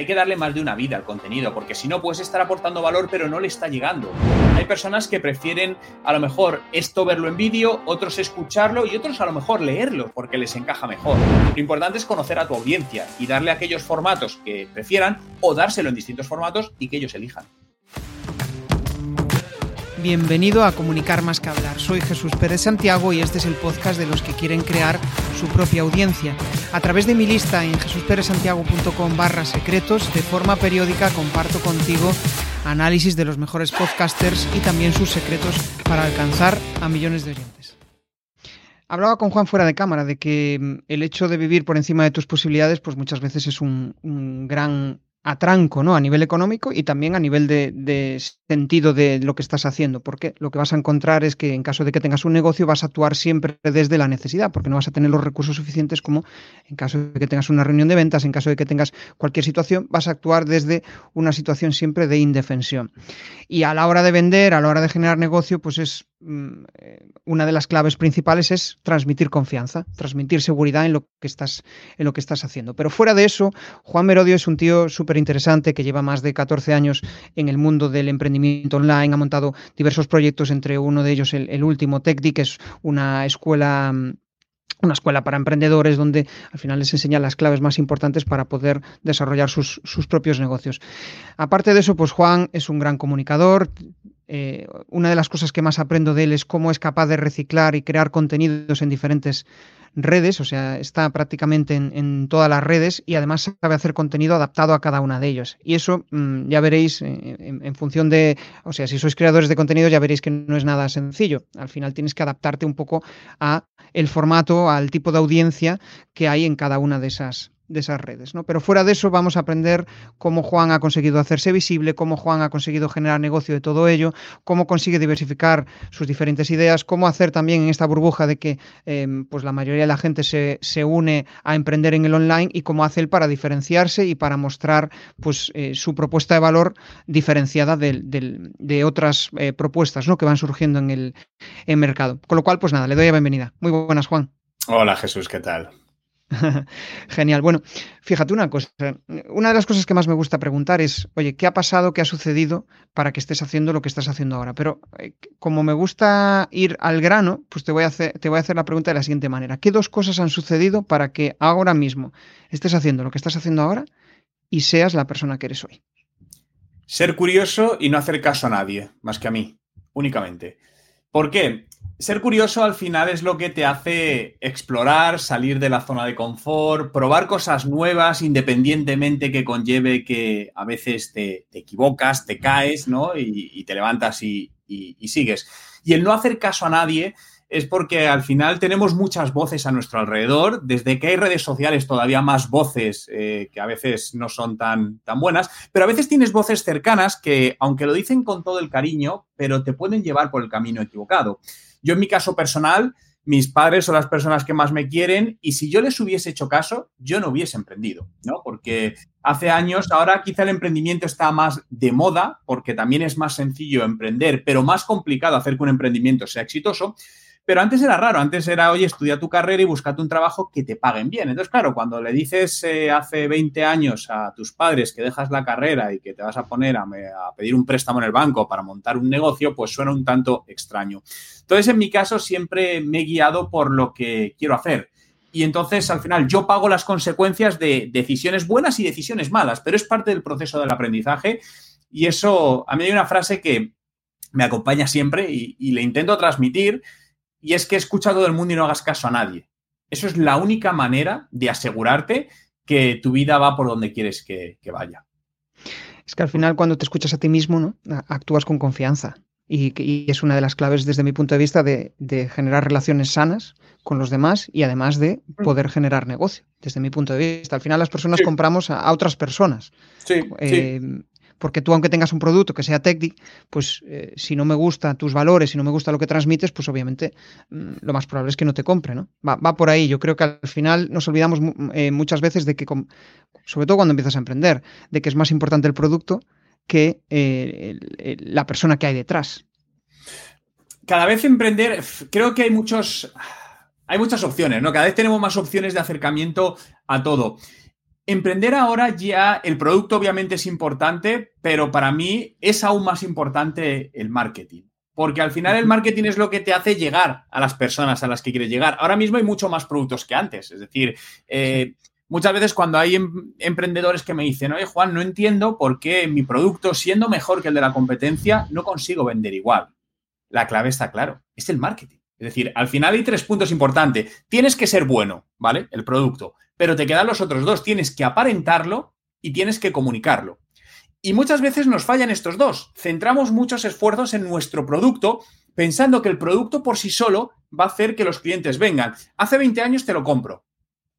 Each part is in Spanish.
Hay que darle más de una vida al contenido, porque si no puedes estar aportando valor, pero no le está llegando. Hay personas que prefieren a lo mejor esto verlo en vídeo, otros escucharlo y otros a lo mejor leerlo, porque les encaja mejor. Lo importante es conocer a tu audiencia y darle aquellos formatos que prefieran o dárselo en distintos formatos y que ellos elijan. Bienvenido a Comunicar más que hablar. Soy Jesús Pérez Santiago y este es el podcast de los que quieren crear su propia audiencia. A través de mi lista en jesusperezsantiago.com barra secretos, de forma periódica comparto contigo análisis de los mejores podcasters y también sus secretos para alcanzar a millones de oyentes. Hablaba con Juan fuera de cámara de que mm, el hecho de vivir por encima de tus posibilidades, pues muchas veces es un gran atranco, ¿no? A nivel económico y también a nivel de, sentido de lo que estás haciendo, porque lo que vas a encontrar es que en caso de que tengas un negocio vas a actuar siempre desde la necesidad, porque no vas a tener los recursos suficientes como en caso de que tengas una reunión de ventas, en caso de que tengas cualquier situación, vas a actuar desde una situación siempre de indefensión. Y a la hora de vender, a la hora de generar negocio, pues es una de las claves principales es transmitir confianza, transmitir seguridad en lo que estás, en lo que estás haciendo. Pero fuera de eso, Juan Merodio es un tío súper interesante que lleva más de 14 años en el mundo del emprendimiento online, ha montado diversos proyectos, entre uno de ellos el, último TechDi, que es una escuela mm, una escuela para emprendedores donde al final les enseña las claves más importantes para poder desarrollar sus, sus, propios negocios. Aparte de eso, pues Juan es un gran comunicador, eh, una de las cosas que más aprendo de él es cómo es capaz de reciclar y crear contenidos en diferentes redes, o sea, está prácticamente en, todas las redes y además sabe hacer contenido adaptado a cada una de ellos. Y eso mm, ya veréis eh, en, función de, o sea, si sois creadores de contenido ya veréis que no es nada sencillo. Al final tienes que adaptarte un poco a el formato, al tipo de audiencia que hay en cada una de esas de esas redes. ¿no? Pero fuera de eso vamos a aprender cómo Juan ha conseguido hacerse visible, cómo Juan ha conseguido generar negocio de todo ello, cómo consigue diversificar sus diferentes ideas, cómo hacer también en esta burbuja de que em, pues la mayoría de la gente se, se, une a emprender en el online y cómo hace él para diferenciarse y para mostrar pues, eh, su propuesta de valor diferenciada de, de otras eh, propuestas ¿no? que van surgiendo en el mercado. Con lo cual, pues nada, le doy la bienvenida. Muy buenas, Juan. Hola Jesús, ¿qué tal? Genial. Bueno, fíjate una cosa. Una de las cosas que más me gusta preguntar es, oye, ¿qué ha pasado, qué ha sucedido para que estés haciendo lo que estás haciendo ahora? Pero eh, como me gusta ir al grano, pues te voy, a hacer, te voy a hacer la pregunta de la siguiente manera. ¿Qué dos cosas han sucedido para que ahora mismo estés haciendo lo que estás haciendo ahora y seas la persona que eres hoy? Ser curioso y no hacer caso a nadie, más que a mí, únicamente. ¿Por qué? Ser curioso al final es lo que te hace explorar, salir de la zona de confort, probar cosas nuevas independientemente que conlleve que a veces te, equivocas, te caes, ¿no? Y, te levantas y, sigues. Y el no hacer caso a nadie es porque al final tenemos muchas voces a nuestro alrededor, desde que hay redes sociales todavía más voces eh, que a veces no son tan, tan buenas, pero a veces tienes voces cercanas que, aunque lo dicen con todo el cariño, pero te pueden llevar por el camino equivocado. Yo en mi caso personal, mis padres son las personas que más me quieren y si yo les hubiese hecho caso, yo no hubiese emprendido, ¿no? Porque hace años, ahora quizá el emprendimiento está más de moda porque también es más sencillo emprender, pero más complicado hacer que un emprendimiento sea exitoso. Pero antes era raro, antes era, oye, estudia tu carrera y búscate un trabajo que te paguen bien. Entonces, claro, cuando le dices eh, hace 20 años a tus padres que dejas la carrera y que te vas a poner a, pedir un préstamo en el banco para montar un negocio, pues suena un tanto extraño. Entonces, en mi caso, siempre me he guiado por lo que quiero hacer. Y entonces, al final, yo pago las consecuencias de decisiones buenas y decisiones malas, pero es parte del proceso del aprendizaje. Y eso, a mí hay una frase que me acompaña siempre y le intento transmitir y es que escucha a todo el mundo y no hagas caso a nadie. Eso es la única manera de asegurarte que tu vida va por donde quieres que, vaya. Es que al final cuando te escuchas a ti mismo, ¿no? actúas con confianza. Y, es una de las claves desde mi punto de vista de, generar relaciones sanas con los demás y además de mm. poder generar negocio, desde mi punto de vista. Al final las personas compramos a, otras personas. Sí, eh, porque tú aunque tengas un producto que sea TechDi, pues eh, si no me gustan tus valores, si no me gusta lo que transmites, pues obviamente mm, lo más probable es que no te compre, ¿no? Va, va por ahí. Yo creo que al final nos olvidamos eh, muchas veces de que, sobre todo cuando empiezas a emprender, de que es más importante el producto que eh, la persona que hay detrás. Cada vez emprender, creo que hay muchos, hay muchas opciones, ¿no? Cada vez tenemos más opciones de acercamiento a todo. Emprender ahora ya, el producto obviamente es importante, pero para mí es aún más importante el marketing. Porque al final el marketing es lo que te hace llegar a las personas a las que quieres llegar. Ahora mismo hay mucho más productos que antes. Es decir, eh, muchas veces cuando hay em, emprendedores que me dicen, oye Juan, no entiendo por qué mi producto, siendo mejor que el de la competencia, no consigo vender igual. La clave está claro, es el marketing. Es decir, al final hay tres puntos importantes. Tienes que ser bueno, ¿vale? El producto, pero te quedan los otros dos. Tienes que aparentarlo y tienes que comunicarlo. Y muchas veces nos fallan estos dos. Centramos muchos esfuerzos en nuestro producto pensando que el producto por sí solo va a hacer que los clientes vengan. Hace 20 años te lo compro.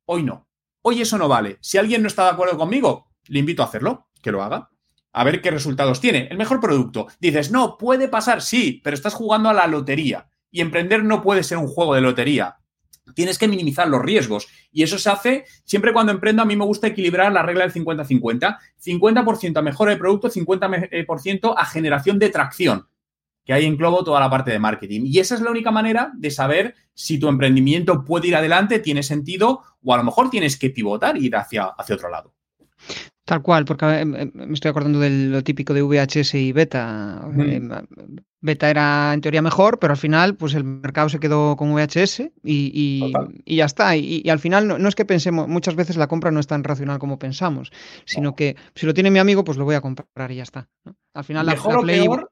Hoy no. Hoy eso no vale. Si alguien no está de acuerdo conmigo, le invito a hacerlo, que lo haga. A ver qué resultados tiene. El mejor producto. Dices, no, puede pasar, sí, pero estás jugando a la lotería. Y emprender no puede ser un juego de lotería tienes que minimizar los riesgos. Y eso se hace siempre cuando emprendo. A mí me gusta equilibrar la regla del 50-50. 50%, a mejora de producto, 50% a generación de tracción, que hay en Globo toda la parte de marketing. Y esa es la única manera de saber si tu emprendimiento puede ir adelante, tiene sentido, o a lo mejor tienes que pivotar e ir hacia, hacia otro lado. Tal cual, porque eh, me estoy acordando de lo típico de VHS y beta. Eh, beta era en teoría mejor, pero al final, pues el mercado se quedó con VHS y, ya está. Y, al final no, es que pensemos, muchas veces la compra no es tan racional como pensamos, sino que si lo tiene mi amigo, pues lo voy a comprar y ya está. Al final mejor la, o peor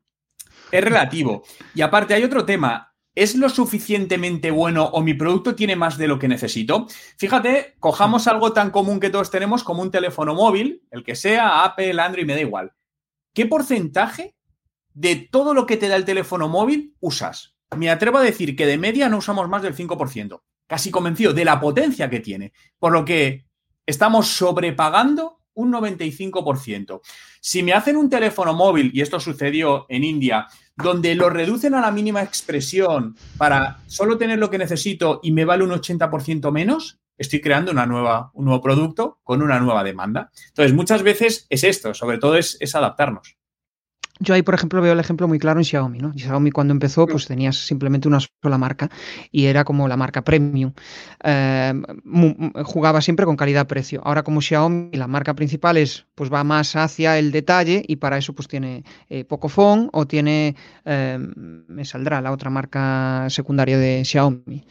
es relativo. Y aparte hay otro tema. ¿Es lo suficientemente bueno o mi producto tiene más de lo que necesito? Fíjate, cojamos algo tan común que todos tenemos como un teléfono móvil, el que sea, Apple, Android, me da igual. ¿Qué porcentaje de todo lo que te da el teléfono móvil usas? Me atrevo a decir que de media no usamos más del 5%. Casi convencido de la potencia que tiene. Por lo que estamos sobrepagando un 95%. Si me hacen un teléfono móvil, y esto sucedió en India, donde lo reducen a la mínima expresión para solo tener lo que necesito y me vale un 80% menos, estoy creando una nueva, un nuevo producto con una nueva demanda. Entonces, muchas veces es esto, sobre todo es, es adaptarnos. Yo ahí, por ejemplo, veo el ejemplo muy claro en Xiaomi, ¿no? Xiaomi cuando empezó, pues mm. tenías simplemente una sola marca y era como la marca premium. Eh, jugaba siempre con calidad-precio. Ahora como Xiaomi, la marca principal es, pues va más hacia el detalle y para eso pues tiene eh, Pocophone o tiene, eh, me saldrá la otra marca secundaria de Xiaomi.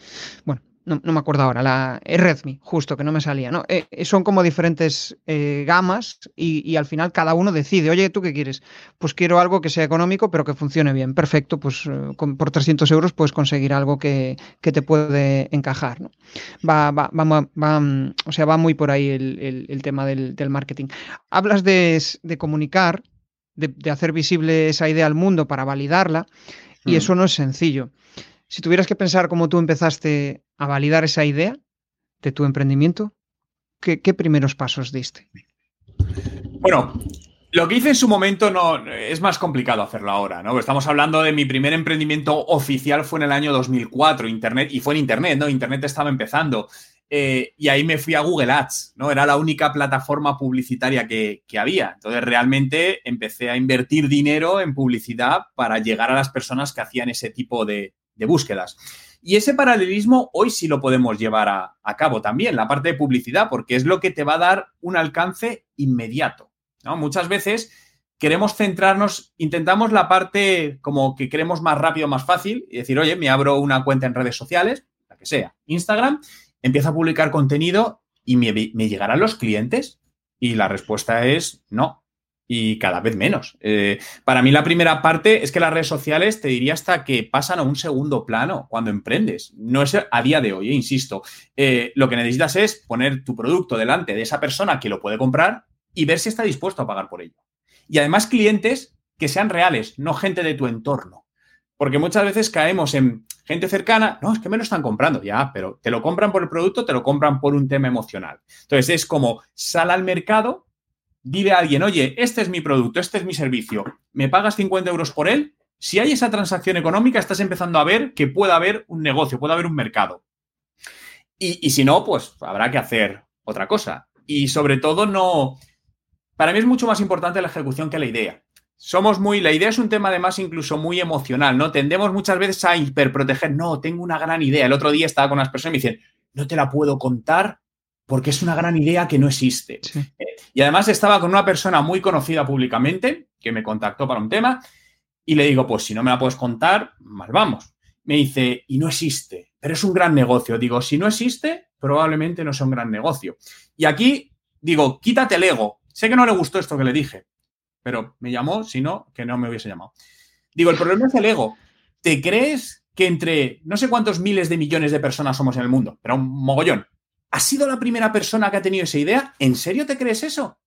Bueno, no, me acuerdo ahora, la Redmi, justo que no me salía, ¿no? Eh, eh, son como diferentes eh, gamas y, al final cada uno decide, oye, ¿tú qué quieres? Pues quiero algo que sea económico pero que funcione bien. Perfecto, pues por 300 euros puedes conseguir algo que, te puede encajar, ¿no? Va, va, va, o sea, va muy por ahí el, tema del, marketing. Hablas de, comunicar, de, hacer visible esa idea al mundo para validarla y mm. eso no es sencillo. Si tuvieras que pensar cómo tú empezaste a validar esa idea de tu emprendimiento, ¿qué, primeros pasos diste? Bueno, lo que hice en su momento no es más complicado hacerlo ahora, ¿no? Estamos hablando de mi primer emprendimiento oficial fue en el año 2004, Internet, y fue en Internet, ¿no? Internet estaba empezando. Eh, y ahí me fui a Google Ads, ¿no? Era la única plataforma publicitaria que, que, había. Entonces, realmente empecé a invertir dinero en publicidad para llegar a las personas que hacían ese tipo de, de búsquedas. Y ese paralelismo hoy sí lo podemos llevar a, cabo también, la parte de publicidad, porque es lo que te va a dar un alcance inmediato. Muchas veces queremos centrarnos, intentamos la parte como que queremos más rápido, más fácil, y decir, oye, me abro una cuenta en redes sociales, la que sea, Instagram, empiezo a publicar contenido y me, me llegarán los clientes. Y la respuesta es no, y cada vez menos. Eh, para mí la primera parte es que las redes sociales te diría hasta que pasan a un segundo plano cuando emprendes. No es a día de hoy, eh, insisto. Eh, lo que necesitas es poner tu producto delante de esa persona que lo puede comprar y ver si está dispuesto a pagar por ello. Y además clientes que sean reales, no gente de tu entorno. Porque muchas veces caemos en gente cercana, no, es que me lo están comprando, ya, pero te lo compran por el producto, te lo compran por un tema emocional. Entonces es como sal al mercado dile a alguien, oye, este es mi producto, este es mi servicio, ¿me pagas 50 euros por él? Si hay esa transacción económica, estás empezando a ver que puede haber un negocio, puede haber un mercado. Y, si no, pues habrá que hacer otra cosa. Y sobre todo, no. Para mí es mucho más importante la ejecución que la idea. Somos muy. La idea es un tema, además, incluso muy emocional, ¿no? Tendemos muchas veces a hiperproteger. No, tengo una gran idea. El otro día estaba con unas personas y me dicen, no te la puedo contar porque es una gran idea que no existe. Eh, y además estaba con una persona muy conocida públicamente que me contactó para un tema y le digo, pues si no me la puedes contar, mal vamos. Me dice, y no existe, pero es un gran negocio. Digo, si no existe, probablemente no sea un gran negocio. Y aquí digo, quítate el ego. Sé que no le gustó esto que le dije, pero me llamó, si no, que no me hubiese llamado. Digo, el problema es el ego. ¿Te crees que entre no sé cuántos miles de millones de personas somos en el mundo, pero un mogollón, ¿has sido la primera persona que ha tenido esa idea? ¿En serio te crees eso?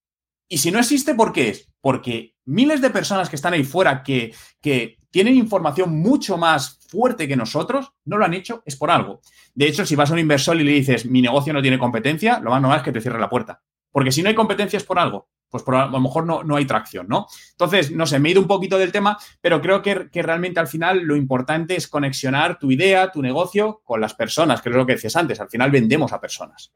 Y si no existe, ¿por qué es? Porque miles de personas que están ahí fuera que, que tienen información mucho más fuerte que nosotros, no lo han hecho, es por algo. De hecho, si vas a un inversor y le dices, mi negocio no tiene competencia, lo más normal es que te cierre la puerta. Porque si no hay competencia es por algo pues a lo mejor no, no, hay tracción, ¿no? Entonces, no sé, me he ido un poquito del tema, pero creo que, realmente al final lo importante es conexionar tu idea, tu negocio con las personas, que es lo que decías antes, al final vendemos a personas.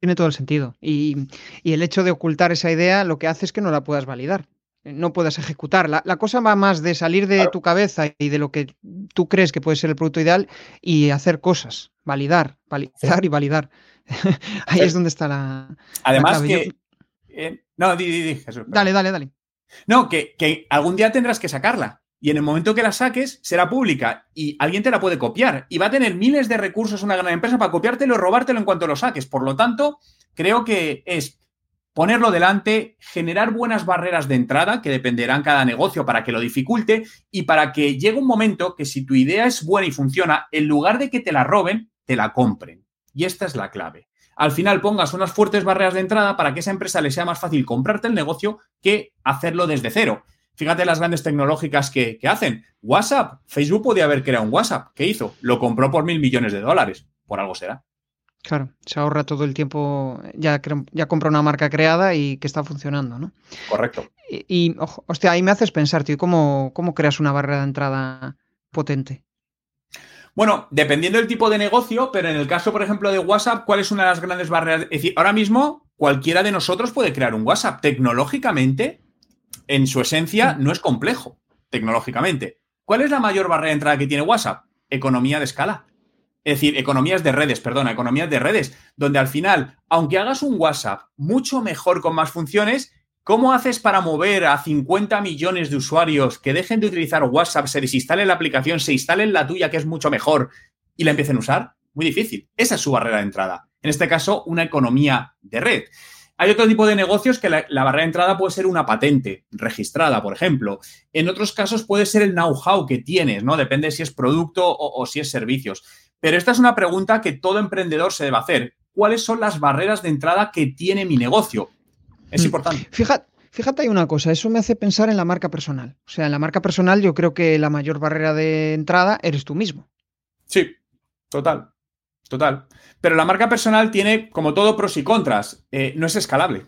tiene todo el sentido. Y, el hecho de ocultar esa idea lo que hace es que no la puedas validar, no puedas ejecutarla. La, cosa va más de salir de tu cabeza y de lo que tú crees que puede ser el producto ideal y hacer cosas, validar, validar y validar. Ahí es donde está la... Además que... Eh, no, di, di, Jesús. Dale, dale, dale. No, que, que algún día tendrás que sacarla. Y en el momento que la saques, será pública y alguien te la puede copiar. Y va a tener miles de recursos una gran empresa para copiártelo y robártelo en cuanto lo saques. Por lo tanto, creo que es ponerlo delante, generar buenas barreras de entrada que dependerán cada negocio para que lo dificulte y para que llegue un momento que si tu idea es buena y funciona, en lugar de que te la roben, te la compren. Y esta es la clave al final pongas unas fuertes barreras de entrada para que esa empresa le sea más fácil comprarte el negocio que hacerlo desde cero. Fíjate las grandes tecnológicas que, hacen. WhatsApp, Facebook podía haber creado un WhatsApp. ¿Qué hizo? Lo compró por mil millones de dólares. Por algo será. Claro, se ahorra todo el tiempo, ya, ya compra una marca creada y que está funcionando, ¿no? Correcto. Y, hostia, ahí me haces pensar, tío, ¿cómo, ¿cómo creas una barrera de entrada potente? Bueno, dependiendo del tipo de negocio, pero en el caso, por ejemplo, de WhatsApp, ¿cuál es una de las grandes barreras? Es decir, ahora mismo cualquiera de nosotros puede crear un WhatsApp. Tecnológicamente, en su esencia, no es complejo, tecnológicamente. ¿Cuál es la mayor barrera de entrada que tiene WhatsApp? Economía de escala. Es decir, economías de redes, perdona, economías de redes, donde al final, aunque hagas un WhatsApp mucho mejor con más funciones, ¿Cómo haces para mover a 50 millones de usuarios que dejen de utilizar WhatsApp, se desinstalen la aplicación, se instalen la tuya, que es mucho mejor, y la empiecen a usar? Muy difícil. Esa es su barrera de entrada. En este caso, una economía de red. Hay otro tipo de negocios que la, barrera de entrada puede ser una patente registrada, por ejemplo. En otros casos puede ser el know-how que tienes, ¿no? Depende si es producto o, o si es servicios. Pero esta es una pregunta que todo emprendedor se debe hacer. ¿Cuáles son las barreras de entrada que tiene mi negocio? Es mm. importante. Fíjate, fíjate, hay una cosa, eso me hace pensar en la marca personal. O sea, en la marca personal yo creo que la mayor barrera de entrada eres tú mismo. Sí, total, total. Pero la marca personal tiene, como todo, pros y contras. Eh, no es escalable.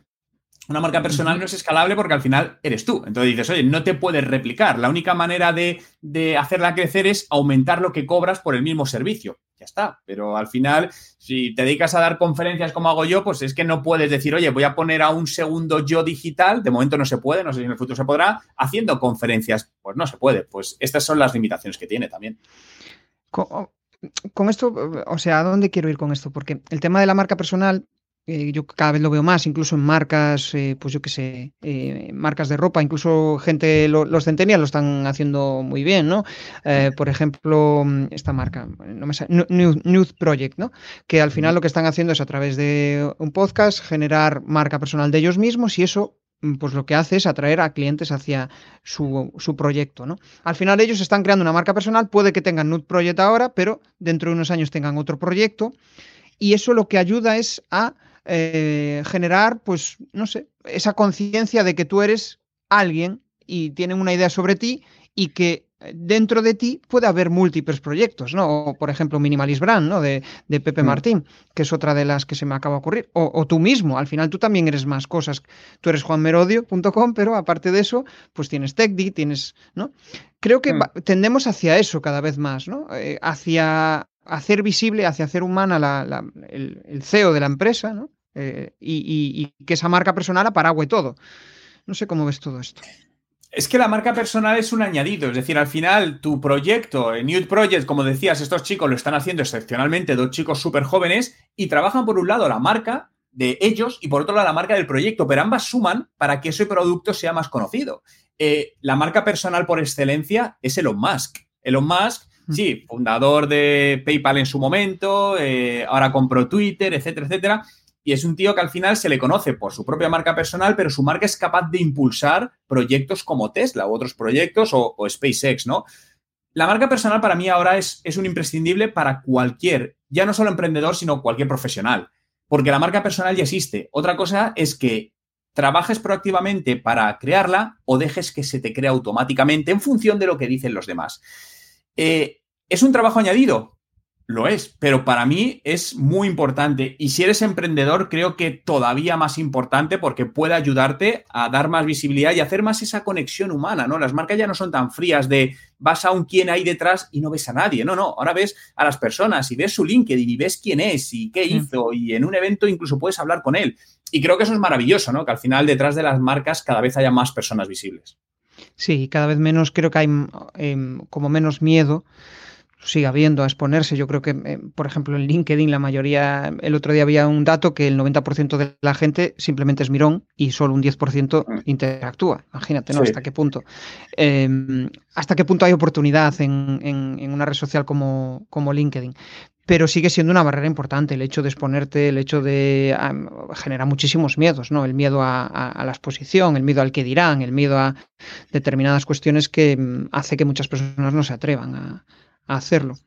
Una marca personal no es escalable porque al final eres tú. Entonces dices, oye, no te puedes replicar. La única manera de, de hacerla crecer es aumentar lo que cobras por el mismo servicio ya está. Pero al final, si te dedicas a dar conferencias como hago yo, pues es que no puedes decir, oye, voy a poner a un segundo yo digital, de momento no se puede, no sé si en el futuro se podrá, haciendo conferencias. Pues no se puede. Pues estas son las limitaciones que tiene también. Con, esto, o sea, ¿a dónde quiero ir con esto? Porque el tema de la marca personal eh, yo cada vez lo veo más, incluso en marcas, eh, pues yo qué sé, eh, marcas de ropa, incluso gente, los centenias lo están haciendo muy bien, ¿no? por ejemplo, esta marca, no me News Project, ¿no? Que al final lo que están haciendo es a través de un podcast generar marca personal de ellos mismos y eso mm, pues lo que hace es atraer a clientes hacia su, su, proyecto, ¿no? Al final ellos están creando una marca personal, puede que tengan Nude Project ahora, pero dentro de unos años tengan otro proyecto y eso lo que ayuda es a eh, generar, pues, no sé, esa conciencia de que tú eres alguien y tienen una idea sobre ti y que dentro de ti puede haber múltiples proyectos, ¿no? por ejemplo, Minimalist Brand, ¿no? De, Pepe mm. Martín, que es otra de las que se me acaba de ocurrir. O, tú mismo, al final tú también eres más cosas. Tú eres juanmerodio.com, pero aparte de eso, pues tienes TechDi, tienes, ¿no? Creo que mm. tendemos hacia eso cada vez más, ¿no? Eh, hacia hacer visible, hacia hacer humana el, CEO de la empresa, ¿no? Eh, y, que esa marca personal aparague todo. No sé cómo ves todo esto. Es que la marca personal es un añadido, es decir, al final tu proyecto, el New Project, como decías, estos chicos lo están haciendo excepcionalmente, dos chicos súper jóvenes, y trabajan por un lado la marca de ellos y por otro lado la marca del proyecto, pero ambas suman para que ese producto sea más conocido. Eh, la marca personal por excelencia es Elon Musk. Elon Musk. Sí, fundador de PayPal en su momento, eh, ahora compró Twitter, etcétera, etcétera y es un tío que al final se le conoce por su propia marca personal, pero su marca es capaz de impulsar proyectos como Tesla u otros proyectos o, SpaceX, ¿no? La marca personal para mí ahora es, es un imprescindible para cualquier, ya no solo emprendedor, sino cualquier profesional, porque la marca personal ya existe. Otra cosa es que trabajes proactivamente para crearla o dejes que se te crea automáticamente en función de lo que dicen los demás. Eh, ¿Es un trabajo añadido? Lo es, pero para mí es muy importante. Y si eres emprendedor, creo que todavía más importante porque puede ayudarte a dar más visibilidad y hacer más esa conexión humana, ¿no? Las marcas ya no son tan frías de vas a un quién hay detrás y no ves a nadie. No, no, ahora ves a las personas y ves su LinkedIn y ves quién es y qué hizo y en un evento incluso puedes hablar con él. Y creo que eso es maravilloso, ¿no? Que al final detrás de las marcas cada vez haya más personas visibles. Sí, cada vez menos, creo que hay em, como menos miedo sigue habiendo a exponerse. Yo creo que, eh, por ejemplo, en LinkedIn la mayoría, el otro día había un dato que el 90% de la gente simplemente es mirón y solo un 10% mm. interactúa. Imagínate, ¿no? ¿Hasta qué punto? Em, ¿Hasta qué punto hay oportunidad en, una red social como, como LinkedIn? Pero sigue siendo una barrera importante el hecho de exponerte, el hecho de generar muchísimos miedos, ¿no? El miedo a, la exposición, el miedo al que dirán, el miedo a determinadas cuestiones que mm, hace que muchas personas no se atrevan a, hacerlo.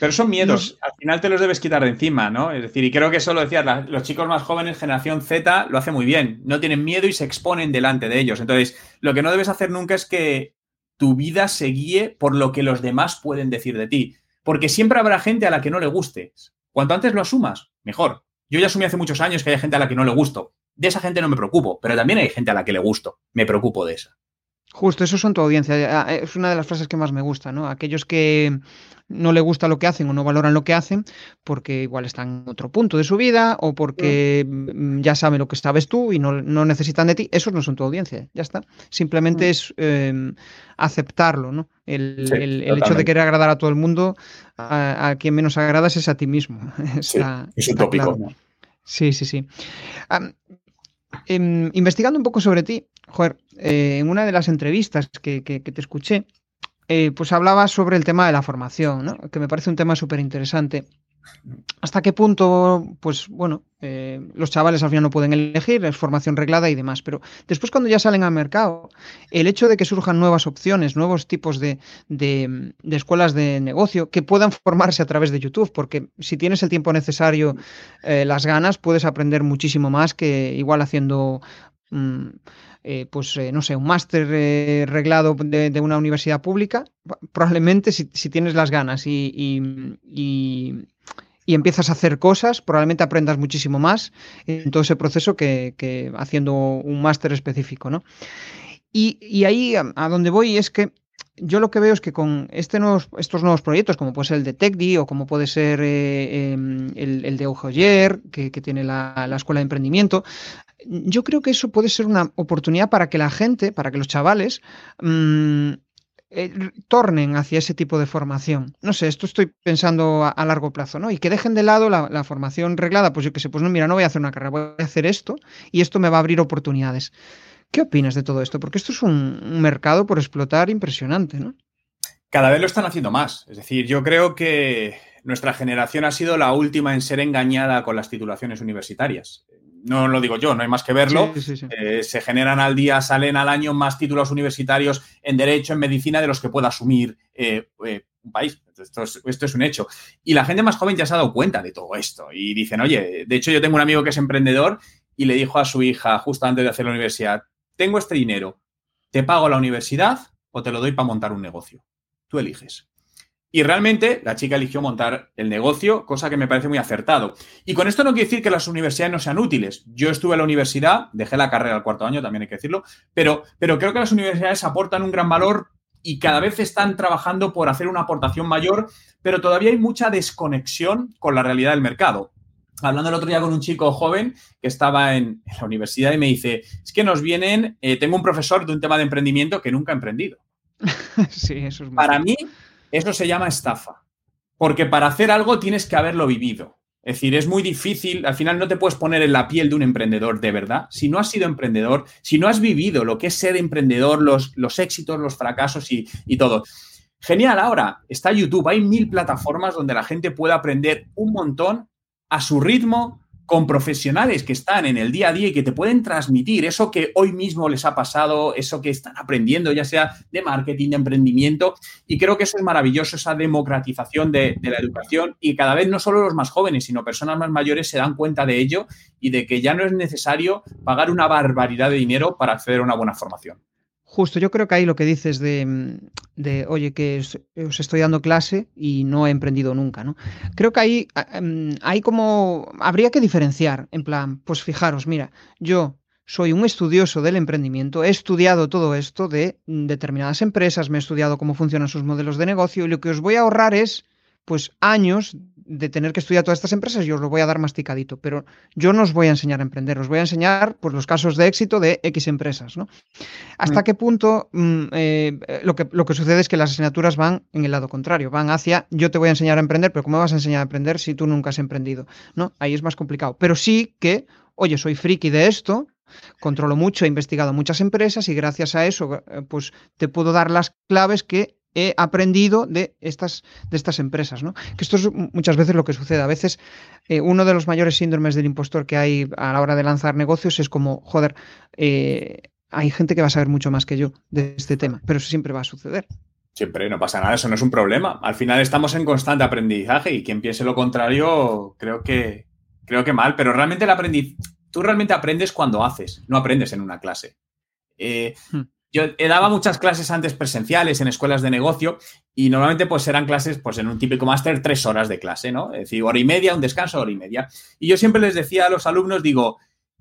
Pero son miedos, al final te los debes quitar de encima, ¿no? Es decir, y creo que eso lo decías, los chicos más jóvenes, generación Z, lo hace muy bien. No tienen miedo y se exponen delante de ellos. Entonces, lo que no debes hacer nunca es que tu vida se guíe por lo que los demás pueden decir de ti. Porque siempre habrá gente a la que no le guste. Cuanto antes lo asumas, mejor. Yo ya asumí hace muchos años que hay gente a la que no le gusto. De esa gente no me preocupo, pero también hay gente a la que le gusto. Me preocupo de esa. Justo, eso son tu audiencia. Es una de las frases que más me gusta, ¿no? Aquellos que no le gusta lo que hacen o no valoran lo que hacen porque igual están en otro punto de su vida o porque mm, ya saben lo que sabes tú y no, necesitan de ti, esos no son tu audiencia, ya está. Simplemente mm. es em, aceptarlo, ¿no? El, hecho de querer agradar a todo el mundo, a, quien menos agradas es a ti mismo. sí, es un tópico. Sí, sí, sí. Em, investigando un poco sobre ti, joder, eh, en una de las entrevistas que, que te escuché, eh, pues hablaba sobre el tema de la formación, ¿no? que me parece un tema súper interesante. ¿Hasta qué punto, pues bueno, eh, los chavales al final no pueden elegir, es formación reglada y demás, pero después cuando ya salen al mercado, el hecho de que surjan nuevas opciones, nuevos tipos de, escuelas de negocio que puedan formarse a través de YouTube, porque si tienes el tiempo necesario, eh, las ganas, puedes aprender muchísimo más que igual haciendo... Mm, eh, pues eh, no sé, un máster eh, reglado de, una universidad pública, probablemente si, tienes las ganas y, empiezas a hacer cosas, probablemente aprendas muchísimo más en todo ese proceso que, haciendo un máster específico, ¿no? Y, ahí a, donde voy es que yo lo que veo es que con este nuevos, estos nuevos proyectos, como puede ser el de TechDi o como puede ser em, el, de Ojoyer, que, que tiene la, la, Escuela de Emprendimiento, yo creo que eso puede ser una oportunidad para que la gente, para que los chavales mm, eh, tornen hacia ese tipo de formación. No sé, esto estoy pensando a, largo plazo, ¿no? Y que dejen de lado la, formación reglada, pues yo que sé, pues no, mira, no voy a hacer una carrera, voy a hacer esto y esto me va a abrir oportunidades. ¿Qué opinas de todo esto? Porque esto es un, mercado por explotar impresionante, ¿no? Cada vez lo están haciendo más. Es decir, yo creo que nuestra generación ha sido la última en ser engañada con las titulaciones universitarias no lo digo yo, no hay más que verlo. Eh, se generan al día, salen al año más títulos universitarios en Derecho, en Medicina, de los que pueda asumir eh, eh, un país. Esto es, un hecho. Y la gente más joven ya se ha dado cuenta de todo esto. Y dicen, oye, de hecho yo tengo un amigo que es emprendedor y le dijo a su hija, justo antes de hacer la universidad, tengo este dinero, ¿te pago la universidad o te lo doy para montar un negocio? Tú eliges. Y realmente la chica eligió montar el negocio, cosa que me parece muy acertado. Y con esto no quiere decir que las universidades no sean útiles. Yo estuve en la universidad, dejé la carrera al cuarto año, también hay que decirlo, pero, pero creo que las universidades aportan un gran valor y cada vez están trabajando por hacer una aportación mayor, pero todavía hay mucha desconexión con la realidad del mercado. hablando el otro día con un chico joven que estaba en, la universidad y me dice, es que nos vienen, eh, tengo un profesor de un tema de emprendimiento que nunca ha emprendido. sí, eso es Para mí, eso se llama estafa, porque para hacer algo tienes que haberlo vivido. Es decir, es muy difícil, al final no te puedes poner en la piel de un emprendedor de verdad. Si no has sido emprendedor, si no has vivido lo que es ser emprendedor, los, los éxitos, los fracasos y, y todo. Genial, ahora está YouTube, hay mil plataformas donde la gente puede aprender un montón a su ritmo, con profesionales que están en el día a día y que te pueden transmitir eso que hoy mismo les ha pasado, eso que están aprendiendo, ya sea de marketing, de emprendimiento. Y creo que eso es maravilloso, esa democratización de, de, la educación. Y cada vez no solo los más jóvenes, sino personas más mayores se dan cuenta de ello y de que ya no es necesario pagar una barbaridad de dinero para acceder a una buena formación. Justo, yo creo que ahí lo que dices de, de, oye, que os estoy dando clase y no he emprendido nunca, ¿no? Creo que ahí em, hay como, habría que diferenciar, en plan, pues fijaros, mira, yo soy un estudioso del emprendimiento, he estudiado todo esto de determinadas empresas, me he estudiado cómo funcionan sus modelos de negocio y lo que os voy a ahorrar es, pues, años de tener que estudiar todas estas empresas, yo os lo voy a dar masticadito, pero yo no os voy a enseñar a emprender, os voy a enseñar pues, los casos de éxito de X empresas. ¿no? ¿Hasta qué punto mm, eh, lo, que, lo que sucede es que las asignaturas van en el lado contrario, van hacia yo te voy a enseñar a emprender, pero ¿cómo vas a enseñar a emprender si tú nunca has emprendido? ¿no? Ahí es más complicado. Pero sí que, oye, soy friki de esto, controlo mucho, he investigado muchas empresas y gracias a eso eh, pues te puedo dar las claves que he aprendido de estas, de estas empresas, ¿no? Que esto es muchas veces lo que sucede. A veces eh, uno de los mayores síndromes del impostor que hay a la hora de lanzar negocios es como, joder, eh, hay gente que va a saber mucho más que yo de este tema, pero eso siempre va a suceder. Siempre, no pasa nada, eso no es un problema. Al final estamos en constante aprendizaje y quien piense lo contrario, creo que, creo que mal, pero realmente el aprendiz, tú realmente aprendes cuando haces, no aprendes en una clase. Eh, hmm. Yo daba muchas clases antes presenciales en escuelas de negocio y normalmente pues eran clases pues en un típico máster tres horas de clase, ¿no? Es decir, hora y media, un descanso, hora y media. Y yo siempre les decía a los alumnos, digo,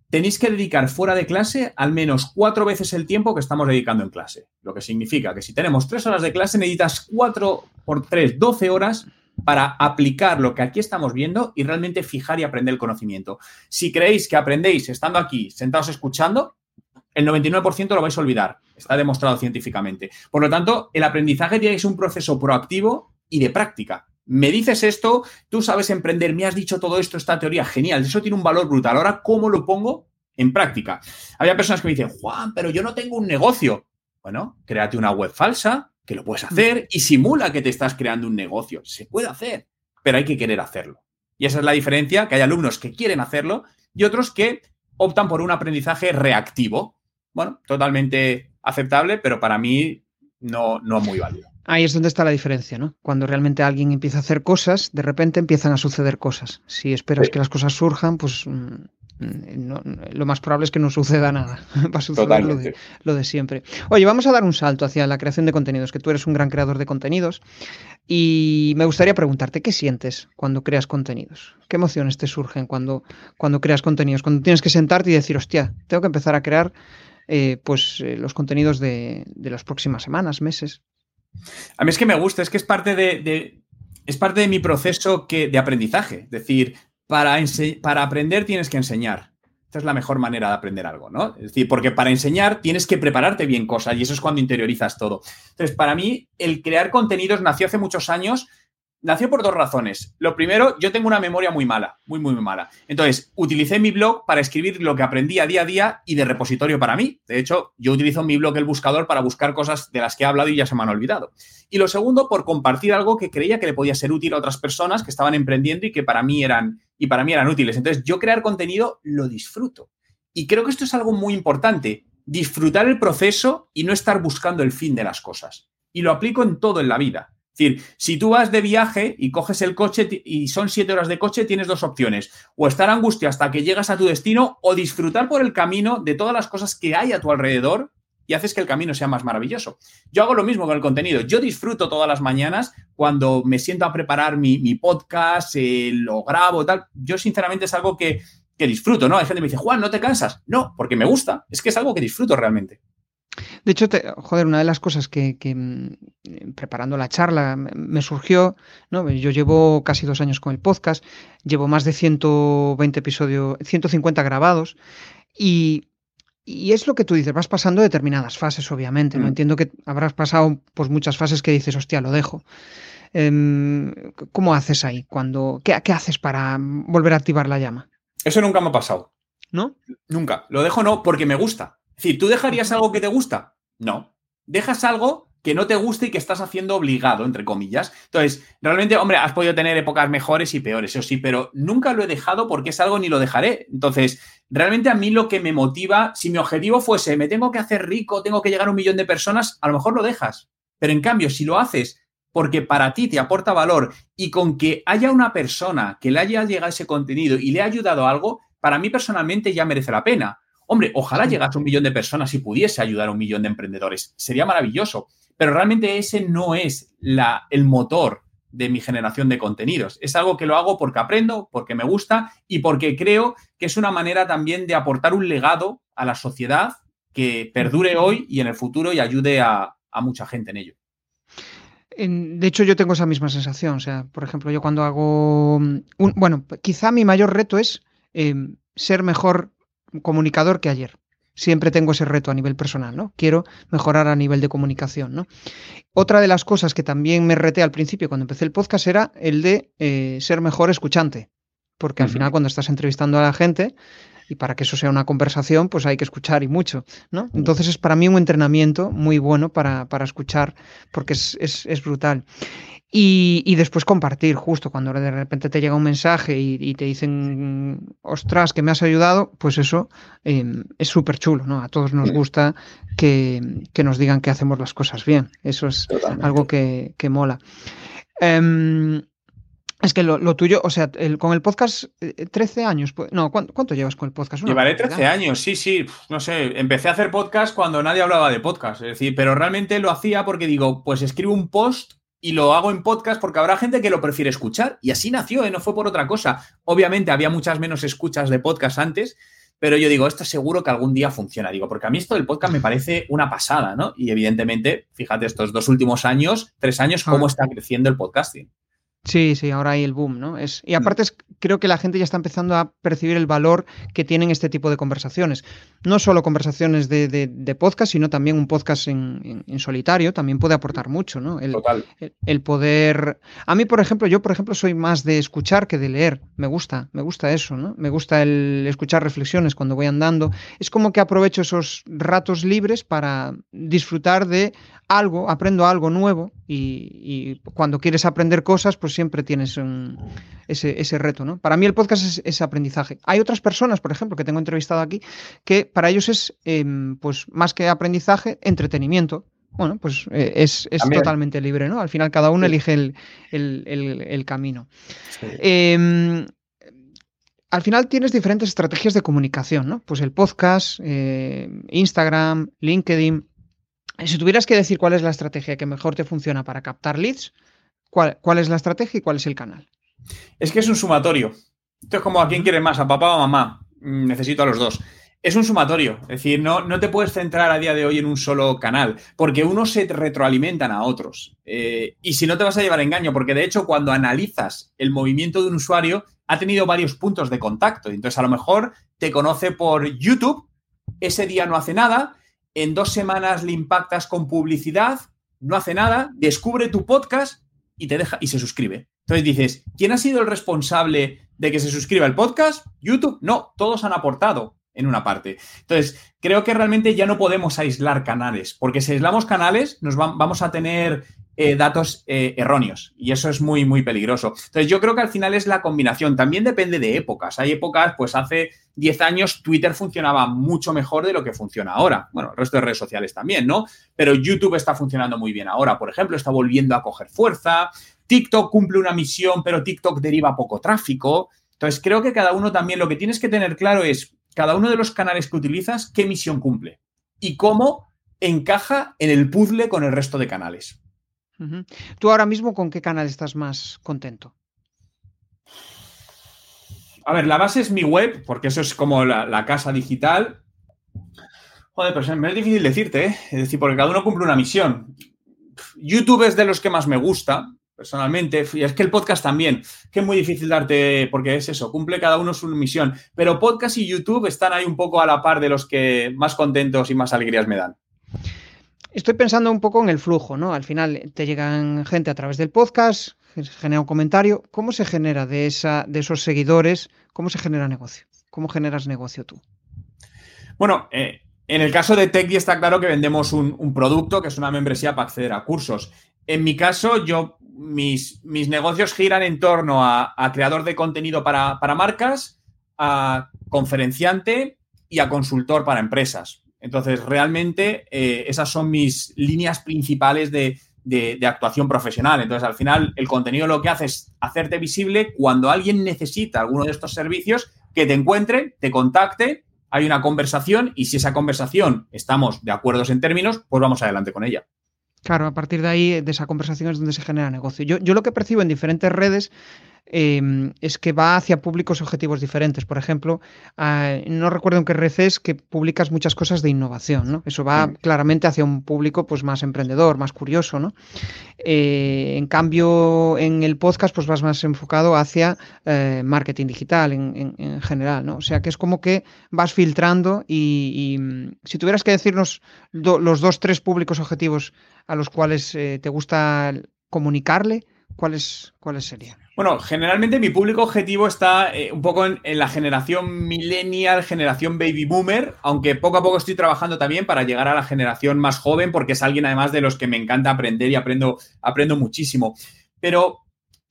tenéis que dedicar fuera de clase al menos cuatro veces el tiempo que estamos dedicando en clase. Lo que significa que si tenemos tres horas de clase necesitas cuatro por tres, doce horas para aplicar lo que aquí estamos viendo y realmente fijar y aprender el conocimiento. Si creéis que aprendéis estando aquí, sentados escuchando, el 99% lo vais a olvidar. Está demostrado científicamente. Por lo tanto, el aprendizaje tiene que ser un proceso proactivo y de práctica. Me dices esto, tú sabes emprender, me has dicho todo esto, esta teoría, genial, eso tiene un valor brutal. Ahora, ¿cómo lo pongo en práctica? Había personas que me dicen, Juan, pero yo no tengo un negocio. Bueno, créate una web falsa, que lo puedes hacer, y simula que te estás creando un negocio. Se puede hacer, pero hay que querer hacerlo. Y esa es la diferencia, que hay alumnos que quieren hacerlo y otros que optan por un aprendizaje reactivo bueno, totalmente aceptable, pero para mí no, no muy válido. Ahí es donde está la diferencia, ¿no? Cuando realmente alguien empieza a hacer cosas, de repente empiezan a suceder cosas. Si esperas que las cosas surjan, pues mm, lo más probable es que no suceda nada. Va a suceder lo de, lo de, siempre. Oye, vamos a dar un salto hacia la creación de contenidos, que tú eres un gran creador de contenidos. Y me gustaría preguntarte, ¿qué sientes cuando creas contenidos? ¿Qué emociones te surgen cuando, cuando creas contenidos? Cuando tienes que sentarte y decir, hostia, tengo que empezar a crear eh, pues eh, los contenidos de, las próximas semanas, meses. A mí es que me gusta, es que es parte de, es parte de mi proceso que, de aprendizaje. Es decir, para, para aprender tienes que enseñar. Esta es la mejor manera de aprender algo, ¿no? Es decir, porque para enseñar tienes que prepararte bien cosas y eso es cuando interiorizas todo. Entonces, para mí, el crear contenidos nació hace muchos años nació por dos razones. Lo primero, yo tengo una memoria muy mala, muy, muy, muy mala. Entonces, utilicé mi blog para escribir lo que aprendí a día a día y de repositorio para mí. De hecho, yo utilizo mi blog, el buscador, para buscar cosas de las que he hablado y ya se me han olvidado. Y lo segundo, por compartir algo que creía que le podía ser útil a otras personas que estaban emprendiendo y que para mí eran, y para mí eran útiles. Entonces, yo crear contenido lo disfruto. Y creo que esto es algo muy importante, disfrutar el proceso y no estar buscando el fin de las cosas. Y lo aplico en todo en la vida. Es decir, si tú vas de viaje y coges el coche y son siete horas de coche, tienes dos opciones. O estar angustia hasta que llegas a tu destino o disfrutar por el camino de todas las cosas que hay a tu alrededor y haces que el camino sea más maravilloso. Yo hago lo mismo con el contenido. Yo disfruto todas las mañanas cuando me siento a preparar mi, podcast, eh, lo grabo, tal. Yo sinceramente es algo que, que disfruto, ¿no? Hay gente que me dice, Juan, ¿no te cansas? No, porque me gusta. Es que es algo que disfruto realmente. De hecho, joder, una de las cosas que, mm, preparando la charla me surgió, ¿no? Yo llevo casi dos años con el podcast, llevo más de 120 episodios, 150 grabados y, es lo que tú dices, vas pasando determinadas fases, obviamente, ¿no? Mm. Entiendo que habrás pasado pues muchas fases que dices, hostia, lo dejo. Em, ¿Cómo haces ahí? Cuando, ¿qué, ¿Qué haces para volver a activar la llama? Eso nunca me ha pasado. ¿No? Nunca. Lo dejo no porque me gusta. Decir, ¿tú dejarías algo que te gusta? No. Dejas algo que no te gusta y que estás haciendo obligado, entre comillas. Entonces, realmente, hombre, has podido tener épocas mejores y peores, eso sí, pero nunca lo he dejado porque es algo ni lo dejaré. Entonces, realmente a mí lo que me motiva, si mi objetivo fuese, me tengo que hacer rico, tengo que llegar a un millón de personas, a lo mejor lo dejas. Pero en cambio, si lo haces porque para ti te aporta valor y con que haya una persona que le haya llegado ese contenido y le ha ayudado algo, para mí personalmente ya merece la pena. Hombre, ojalá llegase a un millón de personas y pudiese ayudar a un millón de emprendedores. Sería maravilloso. Pero realmente ese no es la, el motor de mi generación de contenidos. Es algo que lo hago porque aprendo, porque me gusta y porque creo que es una manera también de aportar un legado a la sociedad que perdure hoy y en el futuro y ayude a, mucha gente en ello. De hecho, yo tengo esa misma sensación. O sea, por ejemplo, yo cuando hago un, bueno, quizá mi mayor reto es eh, ser mejor comunicador que ayer. Siempre tengo ese reto a nivel personal, ¿no? Quiero mejorar a nivel de comunicación, ¿no? Otra de las cosas que también me reté al principio cuando empecé el podcast era el de eh, ser mejor escuchante. Porque al final cuando estás entrevistando a la gente, y para que eso sea una conversación, pues hay que escuchar y mucho, ¿no? Entonces es para mí un entrenamiento muy bueno para, para escuchar, porque es, es, es brutal. Y, después compartir, justo cuando de repente te llega un mensaje y, te dicen, ostras, que me has ayudado, pues eso em, es súper chulo, ¿no? A todos nos gusta que, nos digan que hacemos las cosas bien. Eso es algo que, mola. Em, es que lo, tuyo, o sea, con el podcast, 13 eh, años, pues, no, ¿cuánto, llevas con el podcast? Llevaré 13 años, sí, sí, no sé, empecé a hacer podcast cuando nadie hablaba de podcast, es decir, pero realmente lo hacía porque digo, pues escribo un post y lo hago en podcast porque habrá gente que lo prefiere escuchar. Y así nació, ¿eh? no fue por otra cosa. Obviamente había muchas menos escuchas de podcast antes, pero yo digo, esto seguro que algún día funciona. Digo, porque a mí esto del podcast me parece una pasada, ¿no? Y evidentemente, fíjate, estos dos últimos años, tres años, cómo está creciendo el podcasting. Sí, sí, ahora hay el boom, ¿no? Es, y aparte creo que la gente ya está empezando a percibir el valor que tienen este tipo de conversaciones. No solo conversaciones de, de, podcast, sino también un podcast en, solitario también puede aportar mucho, ¿no? El, Total. El, poder... A mí, por ejemplo, yo, por ejemplo, soy más de escuchar que de leer. Me gusta, me gusta eso, ¿no? Me gusta el escuchar reflexiones cuando voy andando. Es como que aprovecho esos ratos libres para disfrutar de algo, aprendo algo nuevo y, cuando quieres aprender cosas, pues siempre tienes ese, reto, ¿no? Para mí el podcast es, aprendizaje. Hay otras personas, por ejemplo, que tengo entrevistado aquí, que para ellos es, em, pues más que aprendizaje, entretenimiento. Bueno, pues eh, es, totalmente libre, ¿no? Al final cada uno elige el, camino. Em, al final tienes diferentes estrategias de comunicación, ¿no? Pues el podcast, eh, Instagram, LinkedIn, si tuvieras que decir cuál es la estrategia que mejor te funciona para captar leads, ¿cuál, es la estrategia y cuál es el canal? Es que es un sumatorio. Esto es como a quién quiere más, a papá o a mamá. Mm, necesito a los dos. Es un sumatorio, es decir, no, no te puedes centrar a día de hoy en un solo canal, porque unos se retroalimentan a otros. Eh, y si no te vas a llevar engaño, porque de hecho cuando analizas el movimiento de un usuario, ha tenido varios puntos de contacto. Entonces a lo mejor te conoce por YouTube, ese día no hace nada, en dos semanas le impactas con publicidad, no hace nada, descubre tu podcast y te deja y se suscribe. Entonces dices, ¿quién ha sido el responsable de que se suscriba el podcast? YouTube. No, todos han aportado en una parte. Entonces, creo que realmente ya no podemos aislar canales, porque si aislamos canales, nos vamos a tener eh, datos eh, erróneos y eso es muy, muy peligroso. Entonces, yo creo que al final es la combinación. También depende de épocas. Hay épocas, pues hace 10 años Twitter funcionaba mucho mejor de lo que funciona ahora. Bueno, el resto de redes sociales también, ¿no? Pero YouTube está funcionando muy bien ahora. Por ejemplo, está volviendo a coger fuerza. TikTok cumple una misión, pero TikTok deriva poco tráfico. Entonces, creo que cada uno también lo que tienes que tener claro es cada uno de los canales que utilizas, qué misión cumple y cómo encaja en el puzzle con el resto de canales. ¿Tú ahora mismo con qué canal estás más contento? A ver, la base es mi web, porque eso es como la, casa digital. Joder, pero es difícil decirte, ¿eh? Es decir, porque cada uno cumple una misión. YouTube es de los que más me gusta, personalmente, y es que el podcast también, que es muy difícil darte, porque es eso, cumple cada uno su misión, pero podcast y YouTube están ahí un poco a la par de los que más contentos y más alegrías me dan. Estoy pensando un poco en el flujo, ¿no? Al final te llegan gente a través del podcast, se genera un comentario. ¿Cómo se genera de, esa, de esos seguidores? ¿Cómo se genera negocio? ¿Cómo generas negocio tú? Bueno, eh, en el caso de TechDi está claro que vendemos un, producto que es una membresía para acceder a cursos. En mi caso, yo mis, mis negocios giran en torno a, creador de contenido para, marcas, a conferenciante y a consultor para empresas. Entonces, realmente eh, esas son mis líneas principales de, de, actuación profesional. Entonces, al final, el contenido lo que hace es hacerte visible cuando alguien necesita alguno de estos servicios, que te encuentre, te contacte, hay una conversación y si esa conversación estamos de acuerdo en términos, pues vamos adelante con ella. Claro, a partir de ahí, de esa conversación es donde se genera negocio. Yo, yo lo que percibo en diferentes redes Em, es que va hacia públicos objetivos diferentes. Por ejemplo, ah, no recuerdo en qué reces que publicas muchas cosas de innovación, ¿no? Eso va claramente hacia un público pues, más emprendedor, más curioso, ¿no? Eh, en cambio, en el podcast, pues vas más enfocado hacia eh, marketing digital en, general, ¿no? O sea que es como que vas filtrando y, mm, si tuvieras que decirnos los dos, tres públicos objetivos a los cuales eh, te gusta comunicarle, ¿cuáles, cuáles serían? Bueno, generalmente mi público objetivo está eh, un poco en, la generación millennial, generación baby boomer, aunque poco a poco estoy trabajando también para llegar a la generación más joven, porque es alguien además de los que me encanta aprender y aprendo, aprendo muchísimo. Pero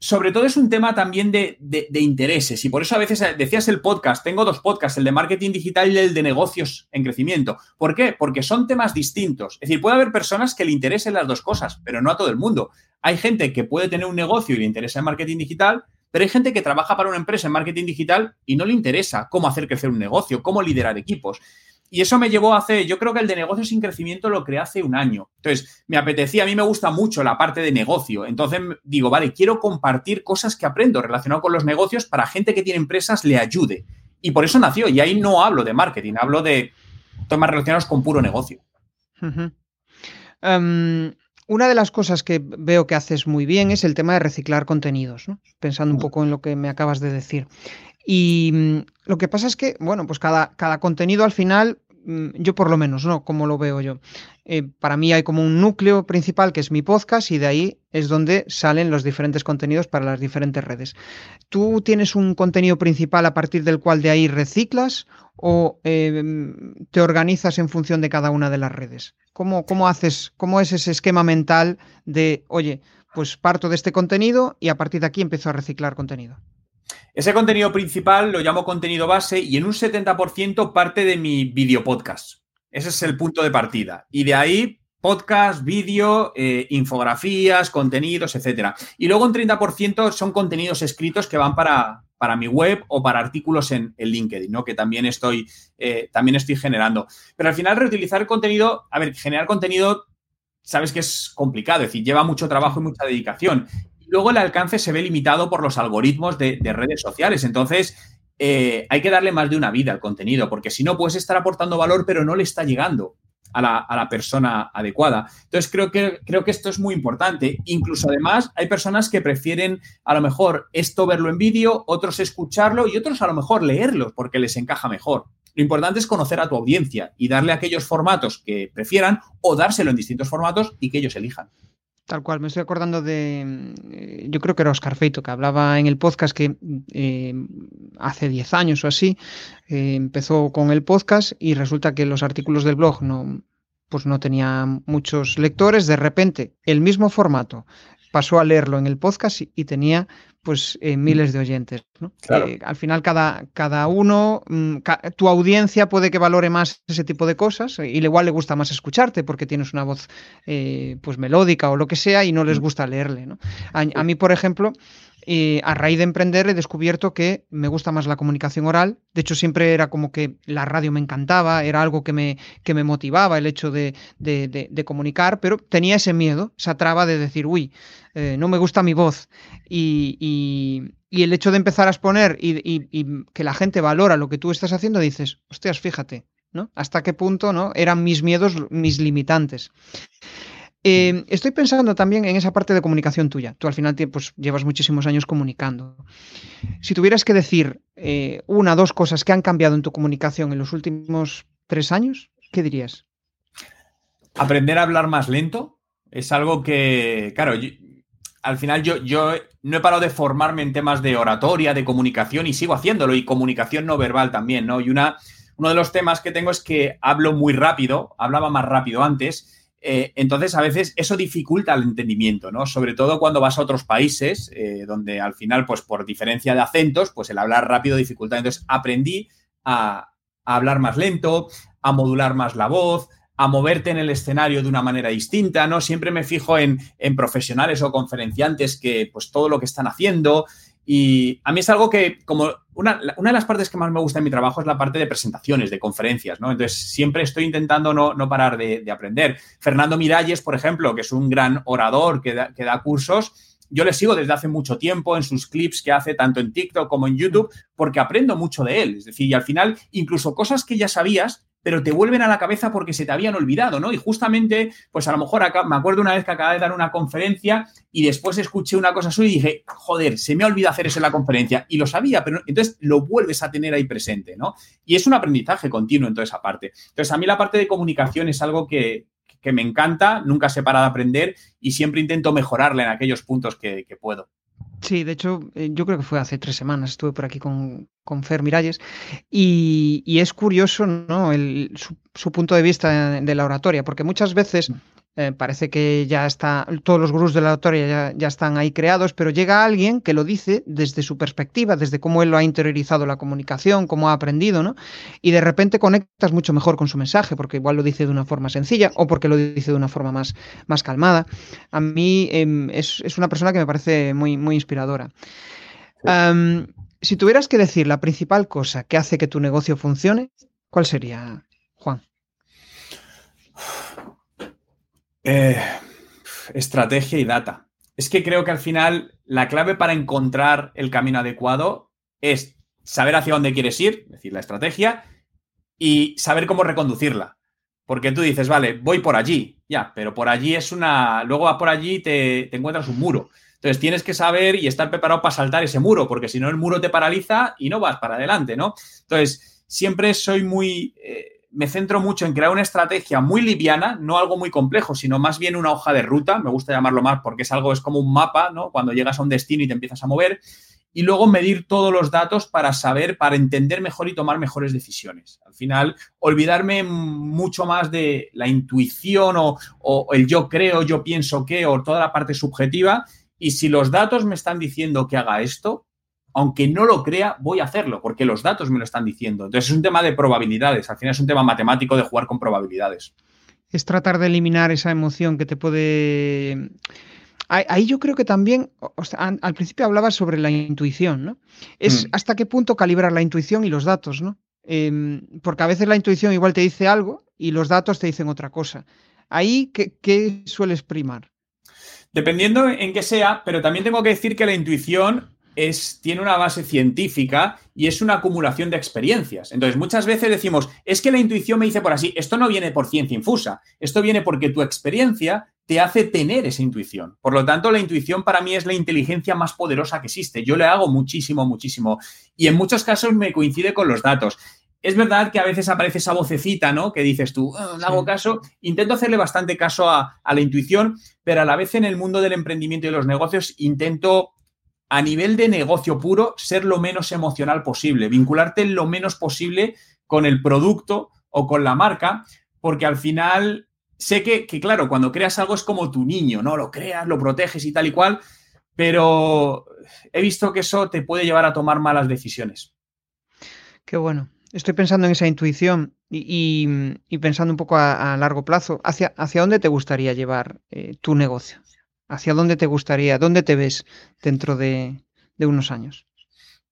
sobre todo es un tema también de, intereses y por eso a veces eh, decías el podcast, tengo dos podcasts, el de marketing digital y el de negocios en crecimiento. ¿Por qué? Porque son temas distintos. Es decir, puede haber personas que le interesen las dos cosas, pero no a todo el mundo. Hay gente que puede tener un negocio y le interesa el marketing digital, pero hay gente que trabaja para una empresa en marketing digital y no le interesa cómo hacer crecer un negocio, cómo liderar equipos. Y eso me llevó a hacer, yo creo que el de negocios sin crecimiento lo creé hace un año. Entonces, me apetecía, a mí me gusta mucho la parte de negocio. Entonces, digo, vale, quiero compartir cosas que aprendo relacionado con los negocios para gente que tiene empresas le ayude. Y por eso nació. Y ahí no hablo de marketing, hablo de temas relacionados con puro negocio. Una de las cosas que veo que haces muy bien es el tema de reciclar contenidos, pensando un poco en lo que me acabas de decir. Y mm, lo que pasa es que, bueno, pues cada, cada contenido al final, mm, yo por lo menos, ¿no? Como lo veo yo. Eh, para mí hay como un núcleo principal que es mi podcast y de ahí es donde salen los diferentes contenidos para las diferentes redes. ¿Tú tienes un contenido principal a partir del cual de ahí reciclas o eh, te organizas en función de cada una de las redes? ¿Cómo, ¿Cómo haces, cómo es ese esquema mental de, oye, pues parto de este contenido y a partir de aquí empiezo a reciclar contenido? Ese contenido principal lo llamo contenido base y en un 70% parte de mi video podcast. Ese es el punto de partida. Y de ahí podcast, vídeo, eh, infografías, contenidos, etcétera. Y luego un 30% son contenidos escritos que van para, para mi web o para artículos en, el LinkedIn, ¿no? Que también estoy, eh, también estoy generando. Pero al final, reutilizar contenido, a ver, generar contenido, sabes que es complicado, es decir, lleva mucho trabajo y mucha dedicación luego el alcance se ve limitado por los algoritmos de, redes sociales. Entonces, eh, hay que darle más de una vida al contenido, porque si no, puedes estar aportando valor, pero no le está llegando a la, persona adecuada. Entonces, creo que, creo que esto es muy importante. Incluso, además, hay personas que prefieren a lo mejor esto verlo en vídeo, otros escucharlo y otros a lo mejor leerlo porque les encaja mejor. Lo importante es conocer a tu audiencia y darle aquellos formatos que prefieran o dárselo en distintos formatos y que ellos elijan. Tal cual, me estoy acordando de, eh, yo creo que era Oscar Feito, que hablaba en el podcast que eh, hace 10 años o así, eh, empezó con el podcast y resulta que los artículos del blog no, pues no tenían muchos lectores, de repente el mismo formato pasó a leerlo en el podcast y tenía pues eh, miles de oyentes. ¿no? Eh, al final cada, cada uno, mm, tu audiencia puede que valore más ese tipo de cosas y igual le gusta más escucharte porque tienes una voz eh, pues melódica o lo que sea y no les gusta leerle. ¿no? a, mí, por ejemplo, y a raíz de emprender he descubierto que me gusta más la comunicación oral. De hecho, siempre era como que la radio me encantaba, era algo que me, que me motivaba el hecho de, comunicar, pero tenía ese miedo, esa traba de decir, uy, eh, no me gusta mi voz. Y, el hecho de empezar a exponer y, y, que la gente valora lo que tú estás haciendo, dices, hostias, fíjate, ¿no? ¿Hasta qué punto ¿no? eran mis miedos mis limitantes? Eh, estoy pensando también en esa parte de comunicación tuya. Tú al final pues, llevas muchísimos años comunicando. Si tuvieras que decir eh, una o dos cosas que han cambiado en tu comunicación en los últimos tres años, ¿qué dirías? Aprender a hablar más lento es algo que, claro, al final yo, yo no he parado de formarme en temas de oratoria, de comunicación y sigo haciéndolo y comunicación no verbal también, ¿no? Y una, uno de los temas que tengo es que hablo muy rápido, hablaba más rápido antes eh, entonces, a veces eso dificulta el entendimiento, ¿no? Sobre todo cuando vas a otros países, eh, donde al final, pues por diferencia de acentos, pues el hablar rápido dificulta. Entonces, aprendí a, hablar más lento, a modular más la voz, a moverte en el escenario de una manera distinta, ¿no? Siempre me fijo en, en profesionales o conferenciantes que, pues, todo lo que están haciendo, y a mí es algo que, como una, de las partes que más me gusta en mi trabajo es la parte de presentaciones, de conferencias, ¿no? Entonces, siempre estoy intentando no, parar de, aprender. Fernando Miralles, por ejemplo, que es un gran orador que da, que da cursos, yo le sigo desde hace mucho tiempo en sus clips que hace tanto en TikTok como en YouTube, porque aprendo mucho de él. Es decir, y al final, incluso cosas que ya sabías, pero te vuelven a la cabeza porque se te habían olvidado, ¿no? Y justamente, pues a lo mejor acá, me acuerdo una vez que acababa de dar una conferencia y después escuché una cosa suya y dije, joder, se me ha olvidado hacer eso en la conferencia. Y lo sabía, pero entonces lo vuelves a tener ahí presente, ¿no? Y es un aprendizaje continuo en toda esa parte. Entonces, a mí la parte de comunicación es algo que, me encanta, nunca se para de aprender y siempre intento mejorarla en aquellos puntos que puedo. Sí, de hecho, eh, yo creo que fue hace tres semanas, estuve por aquí con, con Fer Miralles, y, y es curioso ¿no? El, su, su, punto de vista de la oratoria, porque muchas veces mm. Eh, parece que ya está, todos los gurús de la autoría ya, están ahí creados, pero llega alguien que lo dice desde su perspectiva, desde cómo él lo ha interiorizado la comunicación, cómo ha aprendido, ¿no? Y de repente conectas mucho mejor con su mensaje, porque igual lo dice de una forma sencilla o porque lo dice de una forma más, más calmada. A mí em, es, una persona que me parece muy, muy inspiradora. si tuvieras que decir la principal cosa que hace que tu negocio funcione, ¿cuál sería, Juan? Eh, estrategia y data. Es que creo que al final la clave para encontrar el camino adecuado es saber hacia dónde quieres ir, es decir, la estrategia, y saber cómo reconducirla. Porque tú dices, vale, voy por allí, ya, pero por allí es una. Luego va por allí y te, encuentras un muro. Entonces tienes que saber y estar preparado para saltar ese muro, porque si no, el muro te paraliza y no vas para adelante, ¿no? Entonces, siempre soy muy. Eh, me centro mucho en crear una estrategia muy liviana, no algo muy complejo, sino más bien una hoja de ruta, me gusta llamarlo más porque es algo, es como un mapa, ¿no? Cuando llegas a un destino y te empiezas a mover, y luego medir todos los datos para saber, para entender mejor y tomar mejores decisiones. Al final, olvidarme mucho más de la intuición o, o el yo creo, yo pienso que, o toda la parte subjetiva, y si los datos me están diciendo que haga esto, aunque no lo crea, voy a hacerlo, porque los datos me lo están diciendo. Entonces es un tema de probabilidades, al final es un tema matemático de jugar con probabilidades. Es tratar de eliminar esa emoción que te puede... Ahí yo creo que también, al principio hablabas sobre la intuición, ¿no? Es mm. hasta qué punto calibrar la intuición y los datos, ¿no? Em, porque a veces la intuición igual te dice algo y los datos te dicen otra cosa. Ahí, ¿qué, qué sueles primar? Dependiendo en qué sea, pero también tengo que decir que la intuición es, tiene una base científica y es una acumulación de experiencias. Entonces, muchas veces decimos, es que la intuición me dice por así, esto no viene por ciencia infusa, esto viene porque tu experiencia te hace tener esa intuición. Por lo tanto, la intuición para mí es la inteligencia más poderosa que existe. Yo le hago muchísimo, muchísimo. Y en muchos casos me coincide con los datos. Es verdad que a veces aparece esa vocecita, ¿no? Que dices tú, ah, no hago caso. Intento hacerle bastante caso a, a la intuición, pero a la vez en el mundo del emprendimiento y los negocios intento a nivel de negocio puro, ser lo menos emocional posible, vincularte lo menos posible con el producto o con la marca, porque al final sé que, claro, cuando creas algo es como tu niño, ¿no? Lo creas, lo proteges y tal y cual, pero he visto que eso te puede llevar a tomar malas decisiones. Qué bueno. Estoy pensando en esa intuición y, pensando un poco a, largo plazo. ¿Hacia, ¿Hacia dónde te gustaría llevar eh, tu negocio? ¿Hacia dónde te gustaría, dónde te ves dentro de, unos años?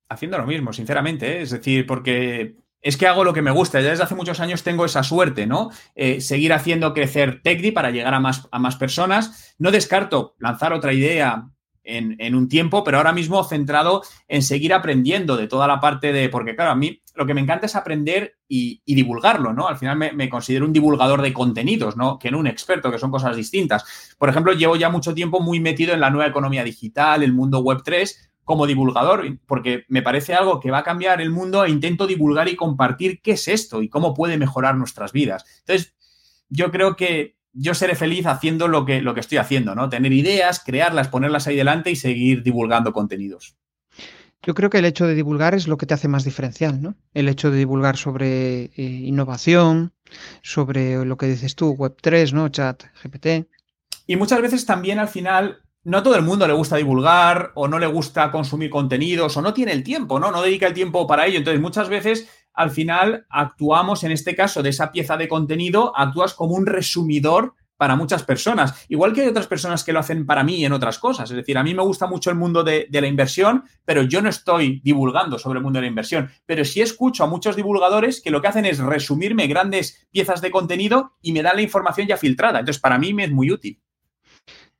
Haciendo lo mismo, sinceramente, ¿eh? es decir, porque es que hago lo que me gusta. Ya desde hace muchos años tengo esa suerte, ¿no? Eh, seguir haciendo crecer TechDi para llegar a más, a más personas. No descarto lanzar otra idea en, un tiempo, pero ahora mismo centrado en seguir aprendiendo de toda la parte de, porque claro, a mí lo que me encanta es aprender y, divulgarlo, ¿no? Al final me, considero un divulgador de contenidos, ¿no? Que no un experto, que son cosas distintas. Por ejemplo, llevo ya mucho tiempo muy metido en la nueva economía digital, el mundo web 3, como divulgador, porque me parece algo que va a cambiar el mundo e intento divulgar y compartir qué es esto y cómo puede mejorar nuestras vidas. Entonces, yo creo que yo seré feliz haciendo lo que, lo que estoy haciendo, ¿no? Tener ideas, crearlas, ponerlas ahí delante y seguir divulgando contenidos. Yo creo que el hecho de divulgar es lo que te hace más diferencial, ¿no? El hecho de divulgar sobre eh, innovación, sobre lo que dices tú, Web3, ¿no? Chat, GPT. Y muchas veces también al final no a todo el mundo le gusta divulgar o no le gusta consumir contenidos o no tiene el tiempo, ¿no? No dedica el tiempo para ello. Entonces, muchas veces al final actuamos, en este caso de esa pieza de contenido, actúas como un resumidor para muchas personas. Igual que hay otras personas que lo hacen para mí en otras cosas. Es decir, a mí me gusta mucho el mundo de, la inversión, pero yo no estoy divulgando sobre el mundo de la inversión. Pero sí escucho a muchos divulgadores que lo que hacen es resumirme grandes piezas de contenido y me dan la información ya filtrada. Entonces, para mí me es muy útil.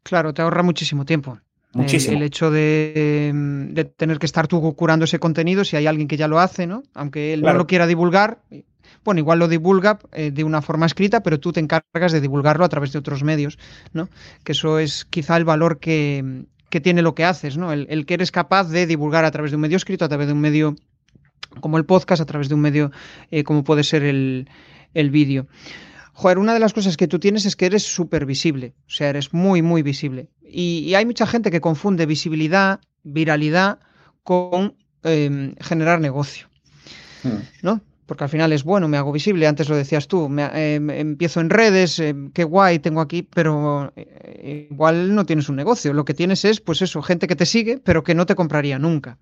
Claro, te ahorra muchísimo tiempo. El, hecho de, tener que estar tú curando ese contenido, si hay alguien que ya lo hace, ¿no? Aunque él no lo quiera divulgar, bueno, igual lo divulga eh, de una forma escrita, pero tú te encargas de divulgarlo a través de otros medios, ¿no? Que eso es quizá el valor que, tiene lo que haces, ¿no? El, que eres capaz de divulgar a través de un medio escrito, a través de un medio como el podcast, a través de un medio eh, como puede ser el, el vídeo. Joder, una de las cosas que tú tienes es que eres súper visible, o sea, eres muy, muy visible. Y, hay mucha gente que confunde visibilidad, viralidad con em, generar negocio, hmm. ¿no? Porque al final es bueno, me hago visible, antes lo decías tú, me, em, empiezo en redes, em, qué guay tengo aquí, pero eh, igual no tienes un negocio, lo que tienes es, pues eso, gente que te sigue, pero que no te compraría nunca.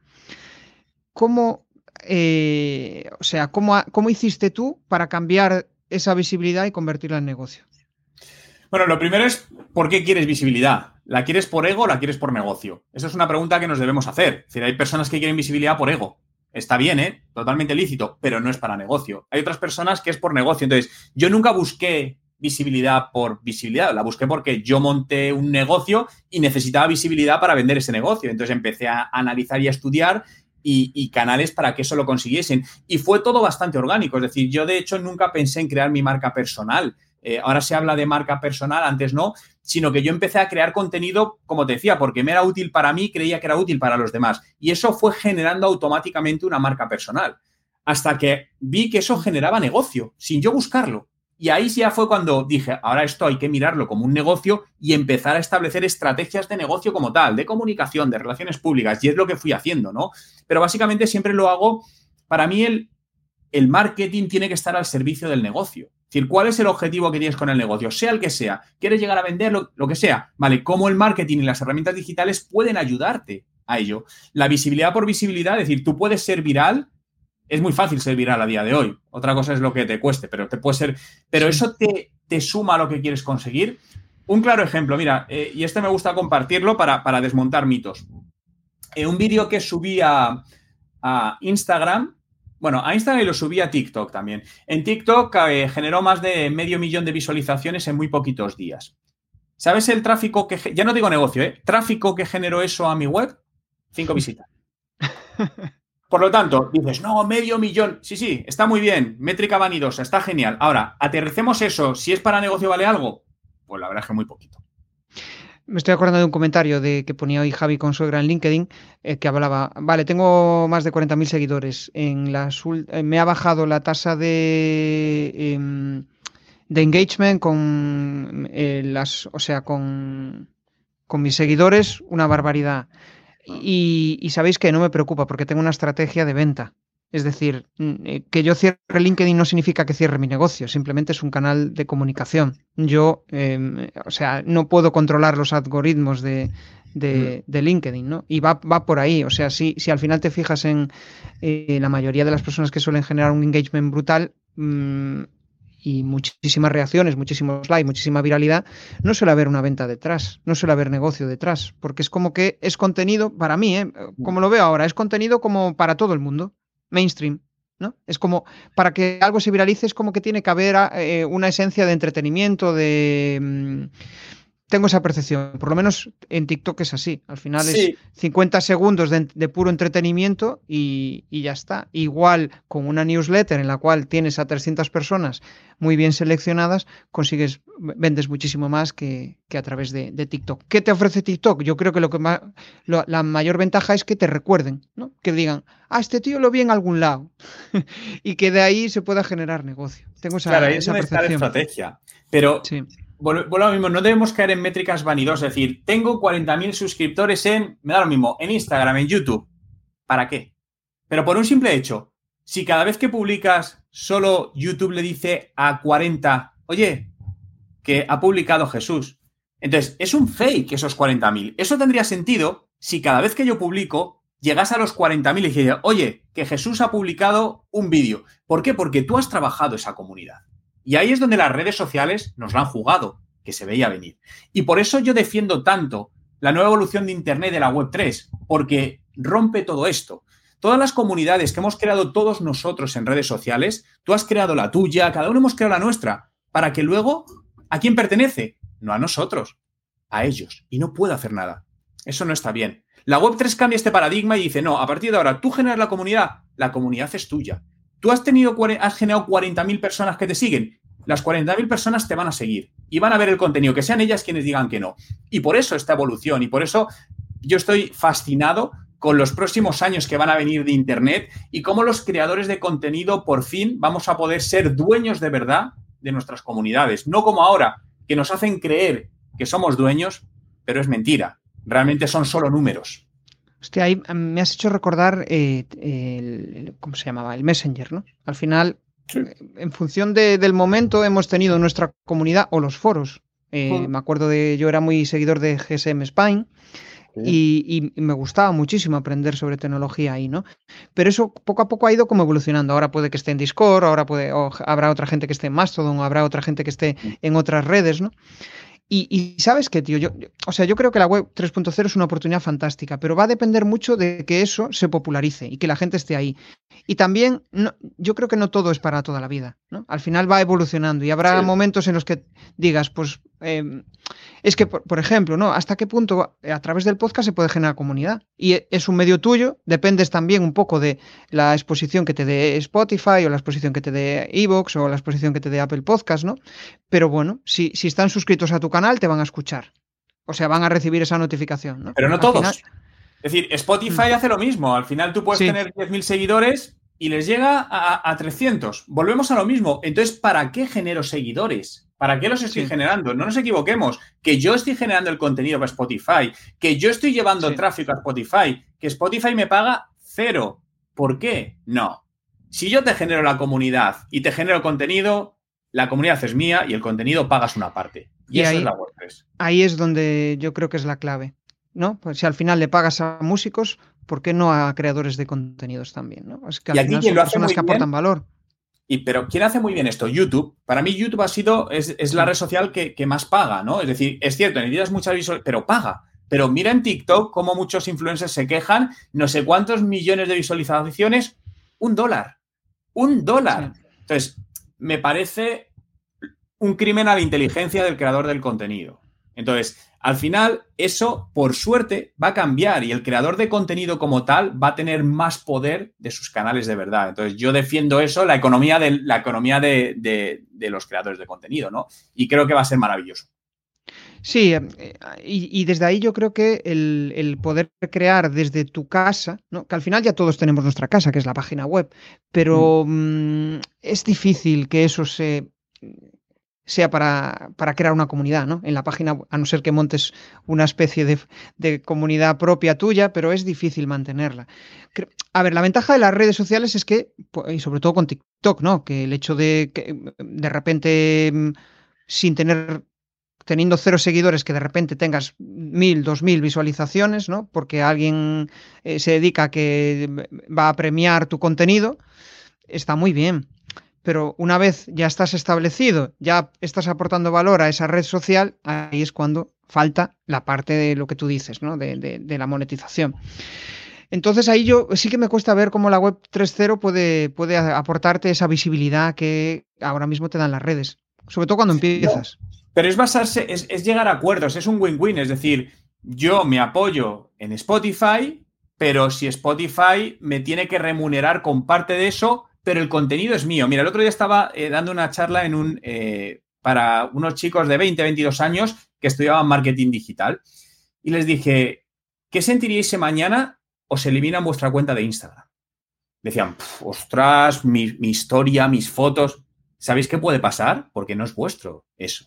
¿Cómo, eh, o sea, cómo, cómo hiciste tú para cambiar esa visibilidad y convertirla en negocio? Bueno, lo primero es, ¿por qué quieres visibilidad? ¿La quieres por ego o la quieres por negocio? Esa es una pregunta que nos debemos hacer. Es decir, hay personas que quieren visibilidad por ego. Está bien, ¿eh? Totalmente lícito, pero no es para negocio. Hay otras personas que es por negocio. Entonces, yo nunca busqué visibilidad por visibilidad, la busqué porque yo monté un negocio y necesitaba visibilidad para vender ese negocio. Entonces empecé a analizar y a estudiar y, canales para que eso lo consiguiesen. Y fue todo bastante orgánico. Es decir, yo de hecho nunca pensé en crear mi marca personal. Eh, ahora se habla de marca personal, antes no, sino que yo empecé a crear contenido, como te decía, porque me era útil para mí, creía que era útil para los demás. Y eso fue generando automáticamente una marca personal. Hasta que vi que eso generaba negocio, sin yo buscarlo. Y ahí ya fue cuando dije, ahora esto hay que mirarlo como un negocio y empezar a establecer estrategias de negocio como tal, de comunicación, de relaciones públicas. Y es lo que fui haciendo, ¿no? Pero básicamente siempre lo hago, para mí el, el marketing tiene que estar al servicio del negocio. Es decir, ¿cuál es el objetivo que tienes con el negocio? Sea el que sea. ¿Quieres llegar a vender lo, que sea? Vale, ¿cómo el marketing y las herramientas digitales pueden ayudarte a ello? La visibilidad por visibilidad, es decir, tú puedes ser viral es muy fácil ser viral a día de hoy. Otra cosa es lo que te cueste, pero te puede ser. Pero eso te, te suma a lo que quieres conseguir. Un claro ejemplo, mira, eh, y este me gusta compartirlo para, desmontar mitos. Eh, un vídeo que subí a, Instagram, bueno, a Instagram y lo subí a TikTok también. En TikTok eh, generó más de medio millón de visualizaciones en muy poquitos días. ¿Sabes el tráfico que, ya no digo negocio, ¿eh? Tráfico que generó eso a mi web? Cinco visitas. Por lo tanto, dices, no, medio millón. Sí, sí, está muy bien. Métrica vanidosa, está genial. Ahora, aterricemos eso. Si es para negocio, ¿vale algo? Pues la verdad es que muy poquito. Me estoy acordando de un comentario de que ponía hoy Javi con suegra en LinkedIn eh, que hablaba, vale, tengo más de 40.000 seguidores. En las, eh, me ha bajado la tasa de, em, de engagement con eh, las, o sea, con, con mis seguidores, una barbaridad. Y, sabéis que no me preocupa porque tengo una estrategia de venta. Es decir, mm, eh, que yo cierre LinkedIn no significa que cierre mi negocio, simplemente es un canal de comunicación. Yo, em, o sea, no puedo controlar los algoritmos de, de, mm. LinkedIn, ¿no? Y va, va, por ahí. O sea, si, si al final te fijas en eh, la mayoría de las personas que suelen generar un engagement brutal, mm, y muchísimas reacciones, muchísimos likes, muchísima viralidad, no suele haber una venta detrás, no suele haber negocio detrás, porque es como que es contenido, para mí, ¿eh? como lo veo ahora, es contenido como para todo el mundo, mainstream. ¿no? Es como, para que algo se viralice, es como que tiene que haber eh, una esencia de entretenimiento, de, mm, tengo esa percepción. Por lo menos en TikTok es así. Al final es 50 segundos de, puro entretenimiento y, ya está. Igual con una newsletter en la cual tienes a 300 personas muy bien seleccionadas, consigues, vendes muchísimo más que, a través de, TikTok. ¿Qué te ofrece TikTok? Yo creo que lo que más, la mayor ventaja es que te recuerden, ¿no? Que digan, ah, este tío lo vi en algún lado. y que de ahí se pueda generar negocio. Tengo esa, claro, es una estrategia. Pero sí vuelvo a lo mismo, no debemos caer en métricas vanidosas, es decir, tengo 40.000 suscriptores en, me da lo mismo, en Instagram, en YouTube. ¿Para qué? Pero por un simple hecho, si cada vez que publicas solo YouTube le dice a 40, oye, que ha publicado Jesús. Entonces, es un fake esos 40.000. Eso tendría sentido si cada vez que yo publico llegas a los 40.000 y dices, oye, que Jesús ha publicado un vídeo. ¿Por qué? Porque tú has trabajado esa comunidad. Y ahí es donde las redes sociales nos lo han jugado, que se veía venir. Y por eso yo defiendo tanto la nueva evolución de Internet de la Web 3, porque rompe todo esto. Todas las comunidades que hemos creado todos nosotros en redes sociales, tú has creado la tuya, cada uno hemos creado la nuestra, para que luego, ¿a quién pertenece? No a nosotros, a ellos. Y no puedo hacer nada. Eso no está bien. La Web 3 cambia este paradigma y dice, no, a partir de ahora tú generas la comunidad, la comunidad es tuya. Tú has, tenido, has generado 40.000 personas que te siguen. Las 40.000 personas te van a seguir y van a ver el contenido, que sean ellas quienes digan que no. Y por eso esta evolución y por eso yo estoy fascinado con los próximos años que van a venir de Internet y cómo los creadores de contenido por fin vamos a poder ser dueños de verdad de nuestras comunidades. No como ahora, que nos hacen creer que somos dueños, pero es mentira. Realmente son solo números. Hostia, ahí me has hecho recordar, eh, el, ¿cómo se llamaba? El Messenger, ¿no? Al final, eh, en función del momento, hemos tenido nuestra comunidad o los foros. Eh, me acuerdo de, yo era muy seguidor de GSM Spine. Y, me gustaba muchísimo aprender sobre tecnología ahí, ¿no? Pero eso poco a poco ha ido como evolucionando. Ahora puede que esté en Discord, ahora puede, habrá otra gente que esté en Mastodon, habrá otra gente que esté en otras redes, ¿no? Y, sabes qué, tío, yo, o sea, yo creo que la web 3.0 es una oportunidad fantástica, pero va a depender mucho de que eso se popularice y que la gente esté ahí. Y también, no, yo creo que no todo es para toda la vida, ¿no? Al final va evolucionando y habrá momentos en los que digas, pues, em, es que, por, ejemplo, ¿no? ¿Hasta qué punto a través del podcast se puede generar comunidad? Y e, es un medio tuyo, dependes también un poco de la exposición que te dé Spotify o la exposición que te dé Evox o la exposición que te dé Apple Podcast, ¿no? Pero bueno, si, si están suscritos a tu canal, te van a escuchar. O sea, van a recibir esa notificación, ¿no? Pero no todos. Es decir, Spotify mm. hace lo mismo. Al final tú puedes tener 10.000 seguidores y les llega a, 300. Volvemos a lo mismo. Entonces, ¿para qué genero seguidores? ¿Para qué los estoy generando? No nos equivoquemos. Que yo estoy generando el contenido para Spotify, que yo estoy llevando tráfico a Spotify, que Spotify me paga cero. ¿Por qué? No. Si yo te genero la comunidad y te genero contenido, la comunidad es mía y el contenido pagas una parte. Y, eso es la WordPress. Ahí es donde yo creo que es la clave. ¿No? Pues si al final le pagas a músicos, ¿por qué no a creadores de contenidos también? ¿no? Es que al final son personas que aportan valor. Y, pero ¿quién hace muy bien esto? YouTube. Para mí, YouTube ha sido, es, la red social que, más paga, ¿no? Es decir, es cierto, necesitas muchas visualizaciones, pero paga. Pero mira en TikTok cómo muchos influencers se quejan, no sé cuántos millones de visualizaciones, un dólar. Un dólar. Entonces, me parece un crimen a la inteligencia del creador del contenido. Entonces, al final, eso, por suerte, va a cambiar y el creador de contenido como tal va a tener más poder de sus canales de verdad. Entonces, yo defiendo eso, la economía de, la economía de, los creadores de contenido, ¿no? Y creo que va a ser maravilloso. Sí, eh, y, desde ahí yo creo que el, poder crear desde tu casa, ¿no? que al final ya todos tenemos nuestra casa, que es la página web, pero mm. Mm, es difícil que eso se sea para, crear una comunidad, ¿no? En la página, a no ser que montes una especie de, comunidad propia tuya, pero es difícil mantenerla. A ver, la ventaja de las redes sociales es que, y sobre todo con TikTok, ¿no? Que el hecho de que de repente, mm, sin tener teniendo cero seguidores, que de repente tengas mil, dos mil visualizaciones, ¿no? Porque alguien eh, se dedica a que va a premiar tu contenido, está muy bien pero una vez ya estás establecido, ya estás aportando valor a esa red social, ahí es cuando falta la parte de lo que tú dices, ¿no? de, la monetización. Entonces ahí yo sí que me cuesta ver cómo la web 3.0 puede, puede aportarte esa visibilidad que ahora mismo te dan las redes, sobre todo cuando empiezas. Pero es basarse, es, es llegar a acuerdos, es un win-win, es decir, yo me apoyo en Spotify, pero si Spotify me tiene que remunerar con parte de eso, pero el contenido es mío. Mira, el otro día estaba eh, dando una charla en un, eh, para unos chicos de 20, 22 años que estudiaban marketing digital y les dije, ¿qué sentiríais si mañana os eliminan vuestra cuenta de Instagram? Decían, ostras, mi, mi historia, mis fotos. ¿Sabéis qué puede pasar? Porque no es vuestro eso.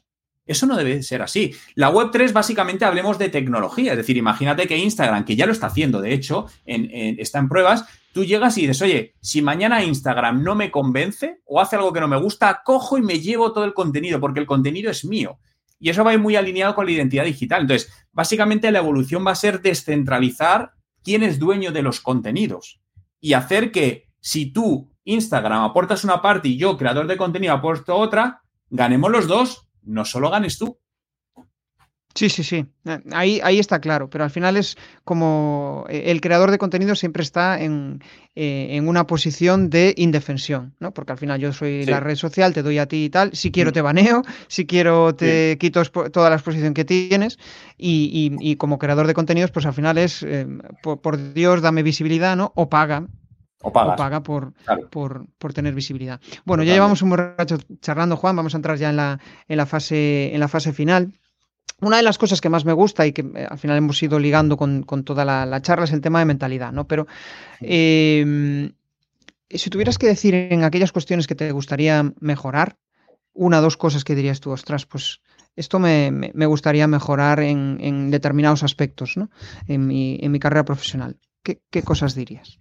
Eso no debe ser así. La Web3, básicamente, hablemos de tecnología. Es decir, imagínate que Instagram, que ya lo está haciendo, de hecho, está en pruebas, tú llegas y dices, oye, si mañana Instagram no me convence o hace algo que no me gusta, cojo y me llevo todo el contenido, porque el contenido es mío. Y eso va a ir muy alineado con la identidad digital. Entonces, básicamente la evolución va a ser descentralizar quién es dueño de los contenidos y hacer que si tú, Instagram, aportas una parte y yo, creador de contenido, aporto otra, ganemos los dos no solo ganes tú. Sí, sí, sí. Eh, ahí, ahí está claro, pero al final es como eh, el creador de contenido siempre está en, eh, una posición de indefensión, ¿no? Porque al final yo soy la red social, te doy a ti y tal. Si quiero te baneo, si quiero te quito toda la exposición que tienes. Y, como creador de contenidos, pues al final es, por, Dios, dame visibilidad, ¿no? O paga o, paga por, por, tener visibilidad. Bueno, ya llevamos un buen rato charlando, Juan. Vamos a entrar ya en la, en la, fase, en la fase final. Una de las cosas que más me gusta y que eh, al final hemos ido ligando con, toda la, charla es el tema de mentalidad, ¿no? Pero em, si tuvieras que decir en aquellas cuestiones que te gustaría mejorar, una o dos cosas que dirías tú, ostras, pues esto me, gustaría mejorar en, determinados aspectos, ¿no? En mi, en mi carrera profesional. ¿Qué, ¿Qué cosas dirías?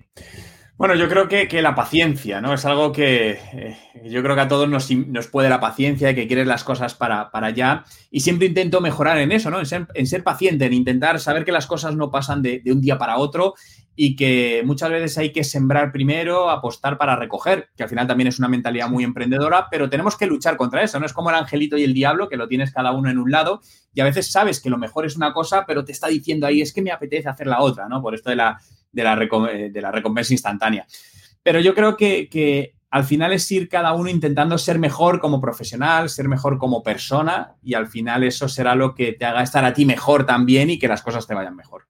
Bueno, yo creo que, la paciencia, ¿no? Es algo que eh, yo creo que a todos nos, puede la paciencia, que quieres las cosas para, para allá. Y siempre intento mejorar en eso, ¿no? En ser, paciente, en intentar saber que las cosas no pasan de, un día para otro y que muchas veces hay que sembrar primero, apostar para recoger, que al final también es una mentalidad muy emprendedora, pero tenemos que luchar contra eso, ¿no? Es como el angelito y el diablo, que lo tienes cada uno en un lado y a veces sabes que lo mejor es una cosa, pero te está diciendo ahí, es que me apetece hacer la otra, ¿no? Por esto de la de la, de la recompensa instantánea. Pero yo creo que, al final es ir cada uno intentando ser mejor como profesional, ser mejor como persona y al final eso será lo que te haga estar a ti mejor también y que las cosas te vayan mejor.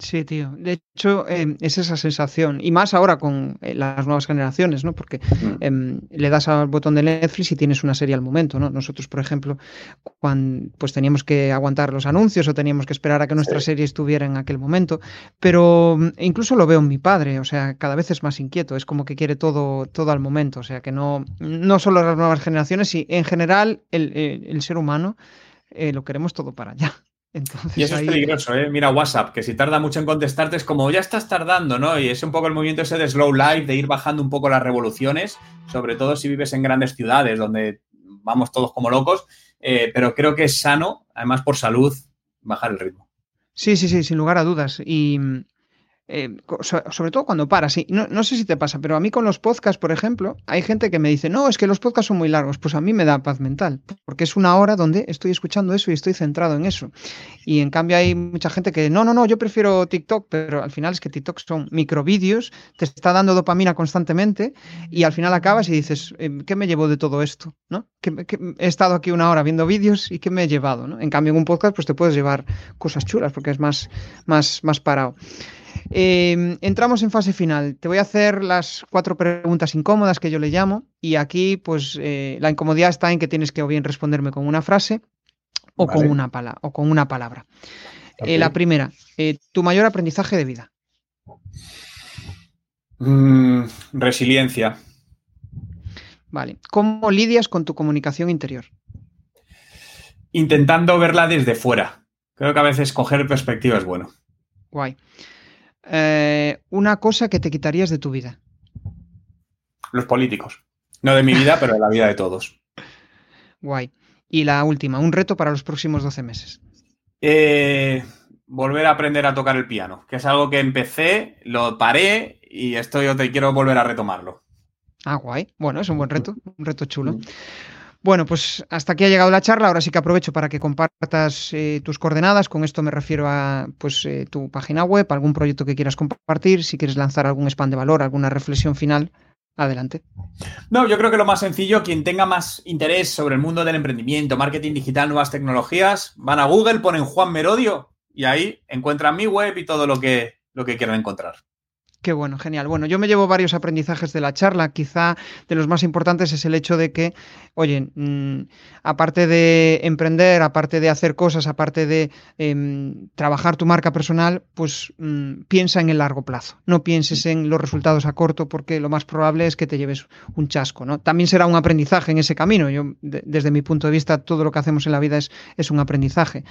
Sí, tío. De hecho, em, es esa sensación. Y más ahora con eh, las nuevas generaciones, ¿no? Porque em, le das al botón de Netflix y tienes una serie al momento, ¿no? Nosotros, por ejemplo, cuando pues teníamos que aguantar los anuncios o teníamos que esperar a que nuestra serie estuviera en aquel momento. Pero mm, incluso lo veo en mi padre, o sea, cada vez es más inquieto. Es como que quiere todo, todo al momento. O sea, que no, no solo las nuevas generaciones, y en general el, ser humano eh, lo queremos todo para allá y eso es peligroso, ¿eh? Mira WhatsApp, que si tarda mucho en contestarte es como ya estás tardando, ¿no? Y es un poco el movimiento ese de slow life, de ir bajando un poco las revoluciones, sobre todo si vives en grandes ciudades donde vamos todos como locos, eh, pero creo que es sano, además por salud, bajar el ritmo. Sí, sí, sí, sin lugar a dudas. Y, eh, sobre todo cuando paras. Sí, no, sé si te pasa, pero a mí con los podcasts, por ejemplo, hay gente que me dice, no, es que los podcasts son muy largos. Pues a mí me da paz mental, porque es una hora donde estoy escuchando eso y estoy centrado en eso. Y en cambio hay mucha gente que, no, no, no, yo prefiero TikTok, pero al final es que TikTok son microvídeos, te está dando dopamina constantemente y al final acabas y dices, em, ¿qué me llevo de todo esto? ¿No? Que, he estado aquí una hora viendo vídeos y ¿qué me he llevado? En cambio en un podcast pues te puedes llevar cosas chulas porque es más, más, más parado. Em, entramos en fase final. Te voy a hacer las cuatro preguntas incómodas que yo le llamo y aquí pues eh, la incomodidad está en que tienes que o bien responderme con una frase o, con, una o con una palabra. Eh, la primera, eh, tu mayor aprendizaje de vida. Mm, resiliencia. Vale. ¿Cómo lidias con tu comunicación interior? Intentando verla desde fuera. Creo que a veces coger perspectiva es bueno. Guay. Eh, una cosa que te quitarías de tu vida. Los políticos. No de mi vida, pero de la vida de todos. Guay. Y la última, un reto para los próximos 12 meses. Eh, volver a aprender a tocar el piano, que es algo que empecé, lo paré y estoy yo te quiero volver a retomarlo. Ah, guay. Bueno, es un buen reto, un reto chulo. Bueno, pues hasta aquí ha llegado la charla. Ahora sí que aprovecho para que compartas eh, tus coordenadas. Con esto me refiero a pues, eh, tu página web, algún proyecto que quieras compartir, si quieres lanzar algún spam de valor, alguna reflexión final, Adelante. No, yo creo que lo más sencillo, quien tenga más interés sobre el mundo del emprendimiento, marketing digital, nuevas tecnologías, van a Google, ponen Juan Merodio y ahí encuentran mi web y todo lo que, lo que quieran encontrar. Qué bueno, genial. Bueno, yo me llevo varios aprendizajes de la charla. Quizá de los más importantes es el hecho de que, oye, mm, aparte de emprender, aparte de hacer cosas, aparte de em, trabajar tu marca personal, pues mm, piensa en el largo plazo. No pienses en los resultados a corto porque lo más probable es que te lleves un chasco. ¿no? También será un aprendizaje en ese camino. Yo, desde mi punto de vista, todo lo que hacemos en la vida es, un aprendizaje.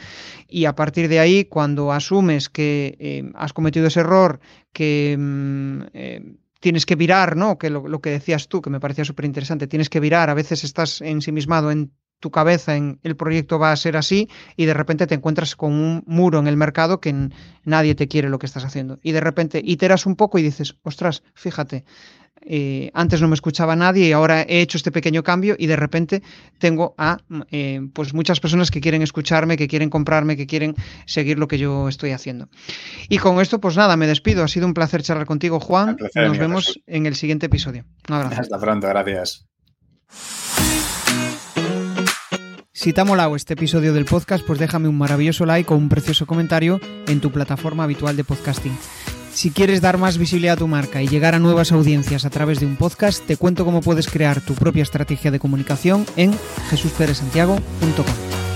Y a partir de ahí, cuando asumes que em, has cometido ese error, que mm, eh, tienes que virar, ¿no? Que lo, que decías tú, que me parecía súper interesante, tienes que virar, a veces estás ensimismado en tu cabeza en el proyecto va a ser así y de repente te encuentras con un muro en el mercado que nadie te quiere lo que estás haciendo. Y de repente iteras un poco y dices, ostras, fíjate, eh, antes no me escuchaba nadie y ahora he hecho este pequeño cambio y de repente tengo a eh, pues muchas personas que quieren escucharme, que quieren comprarme, que quieren seguir lo que yo estoy haciendo. Y con esto, pues nada, me despido. Ha sido un placer charlar contigo, Juan. Nos vemos en el siguiente episodio. Un abrazo. Hasta pronto, gracias. Si te ha molado este episodio del podcast, pues déjame un maravilloso like o un precioso comentario en tu plataforma habitual de podcasting. Si quieres dar más visibilidad a tu marca y llegar a nuevas audiencias a través de un podcast, te cuento cómo puedes crear tu propia estrategia de comunicación en jesusperesantiago.com.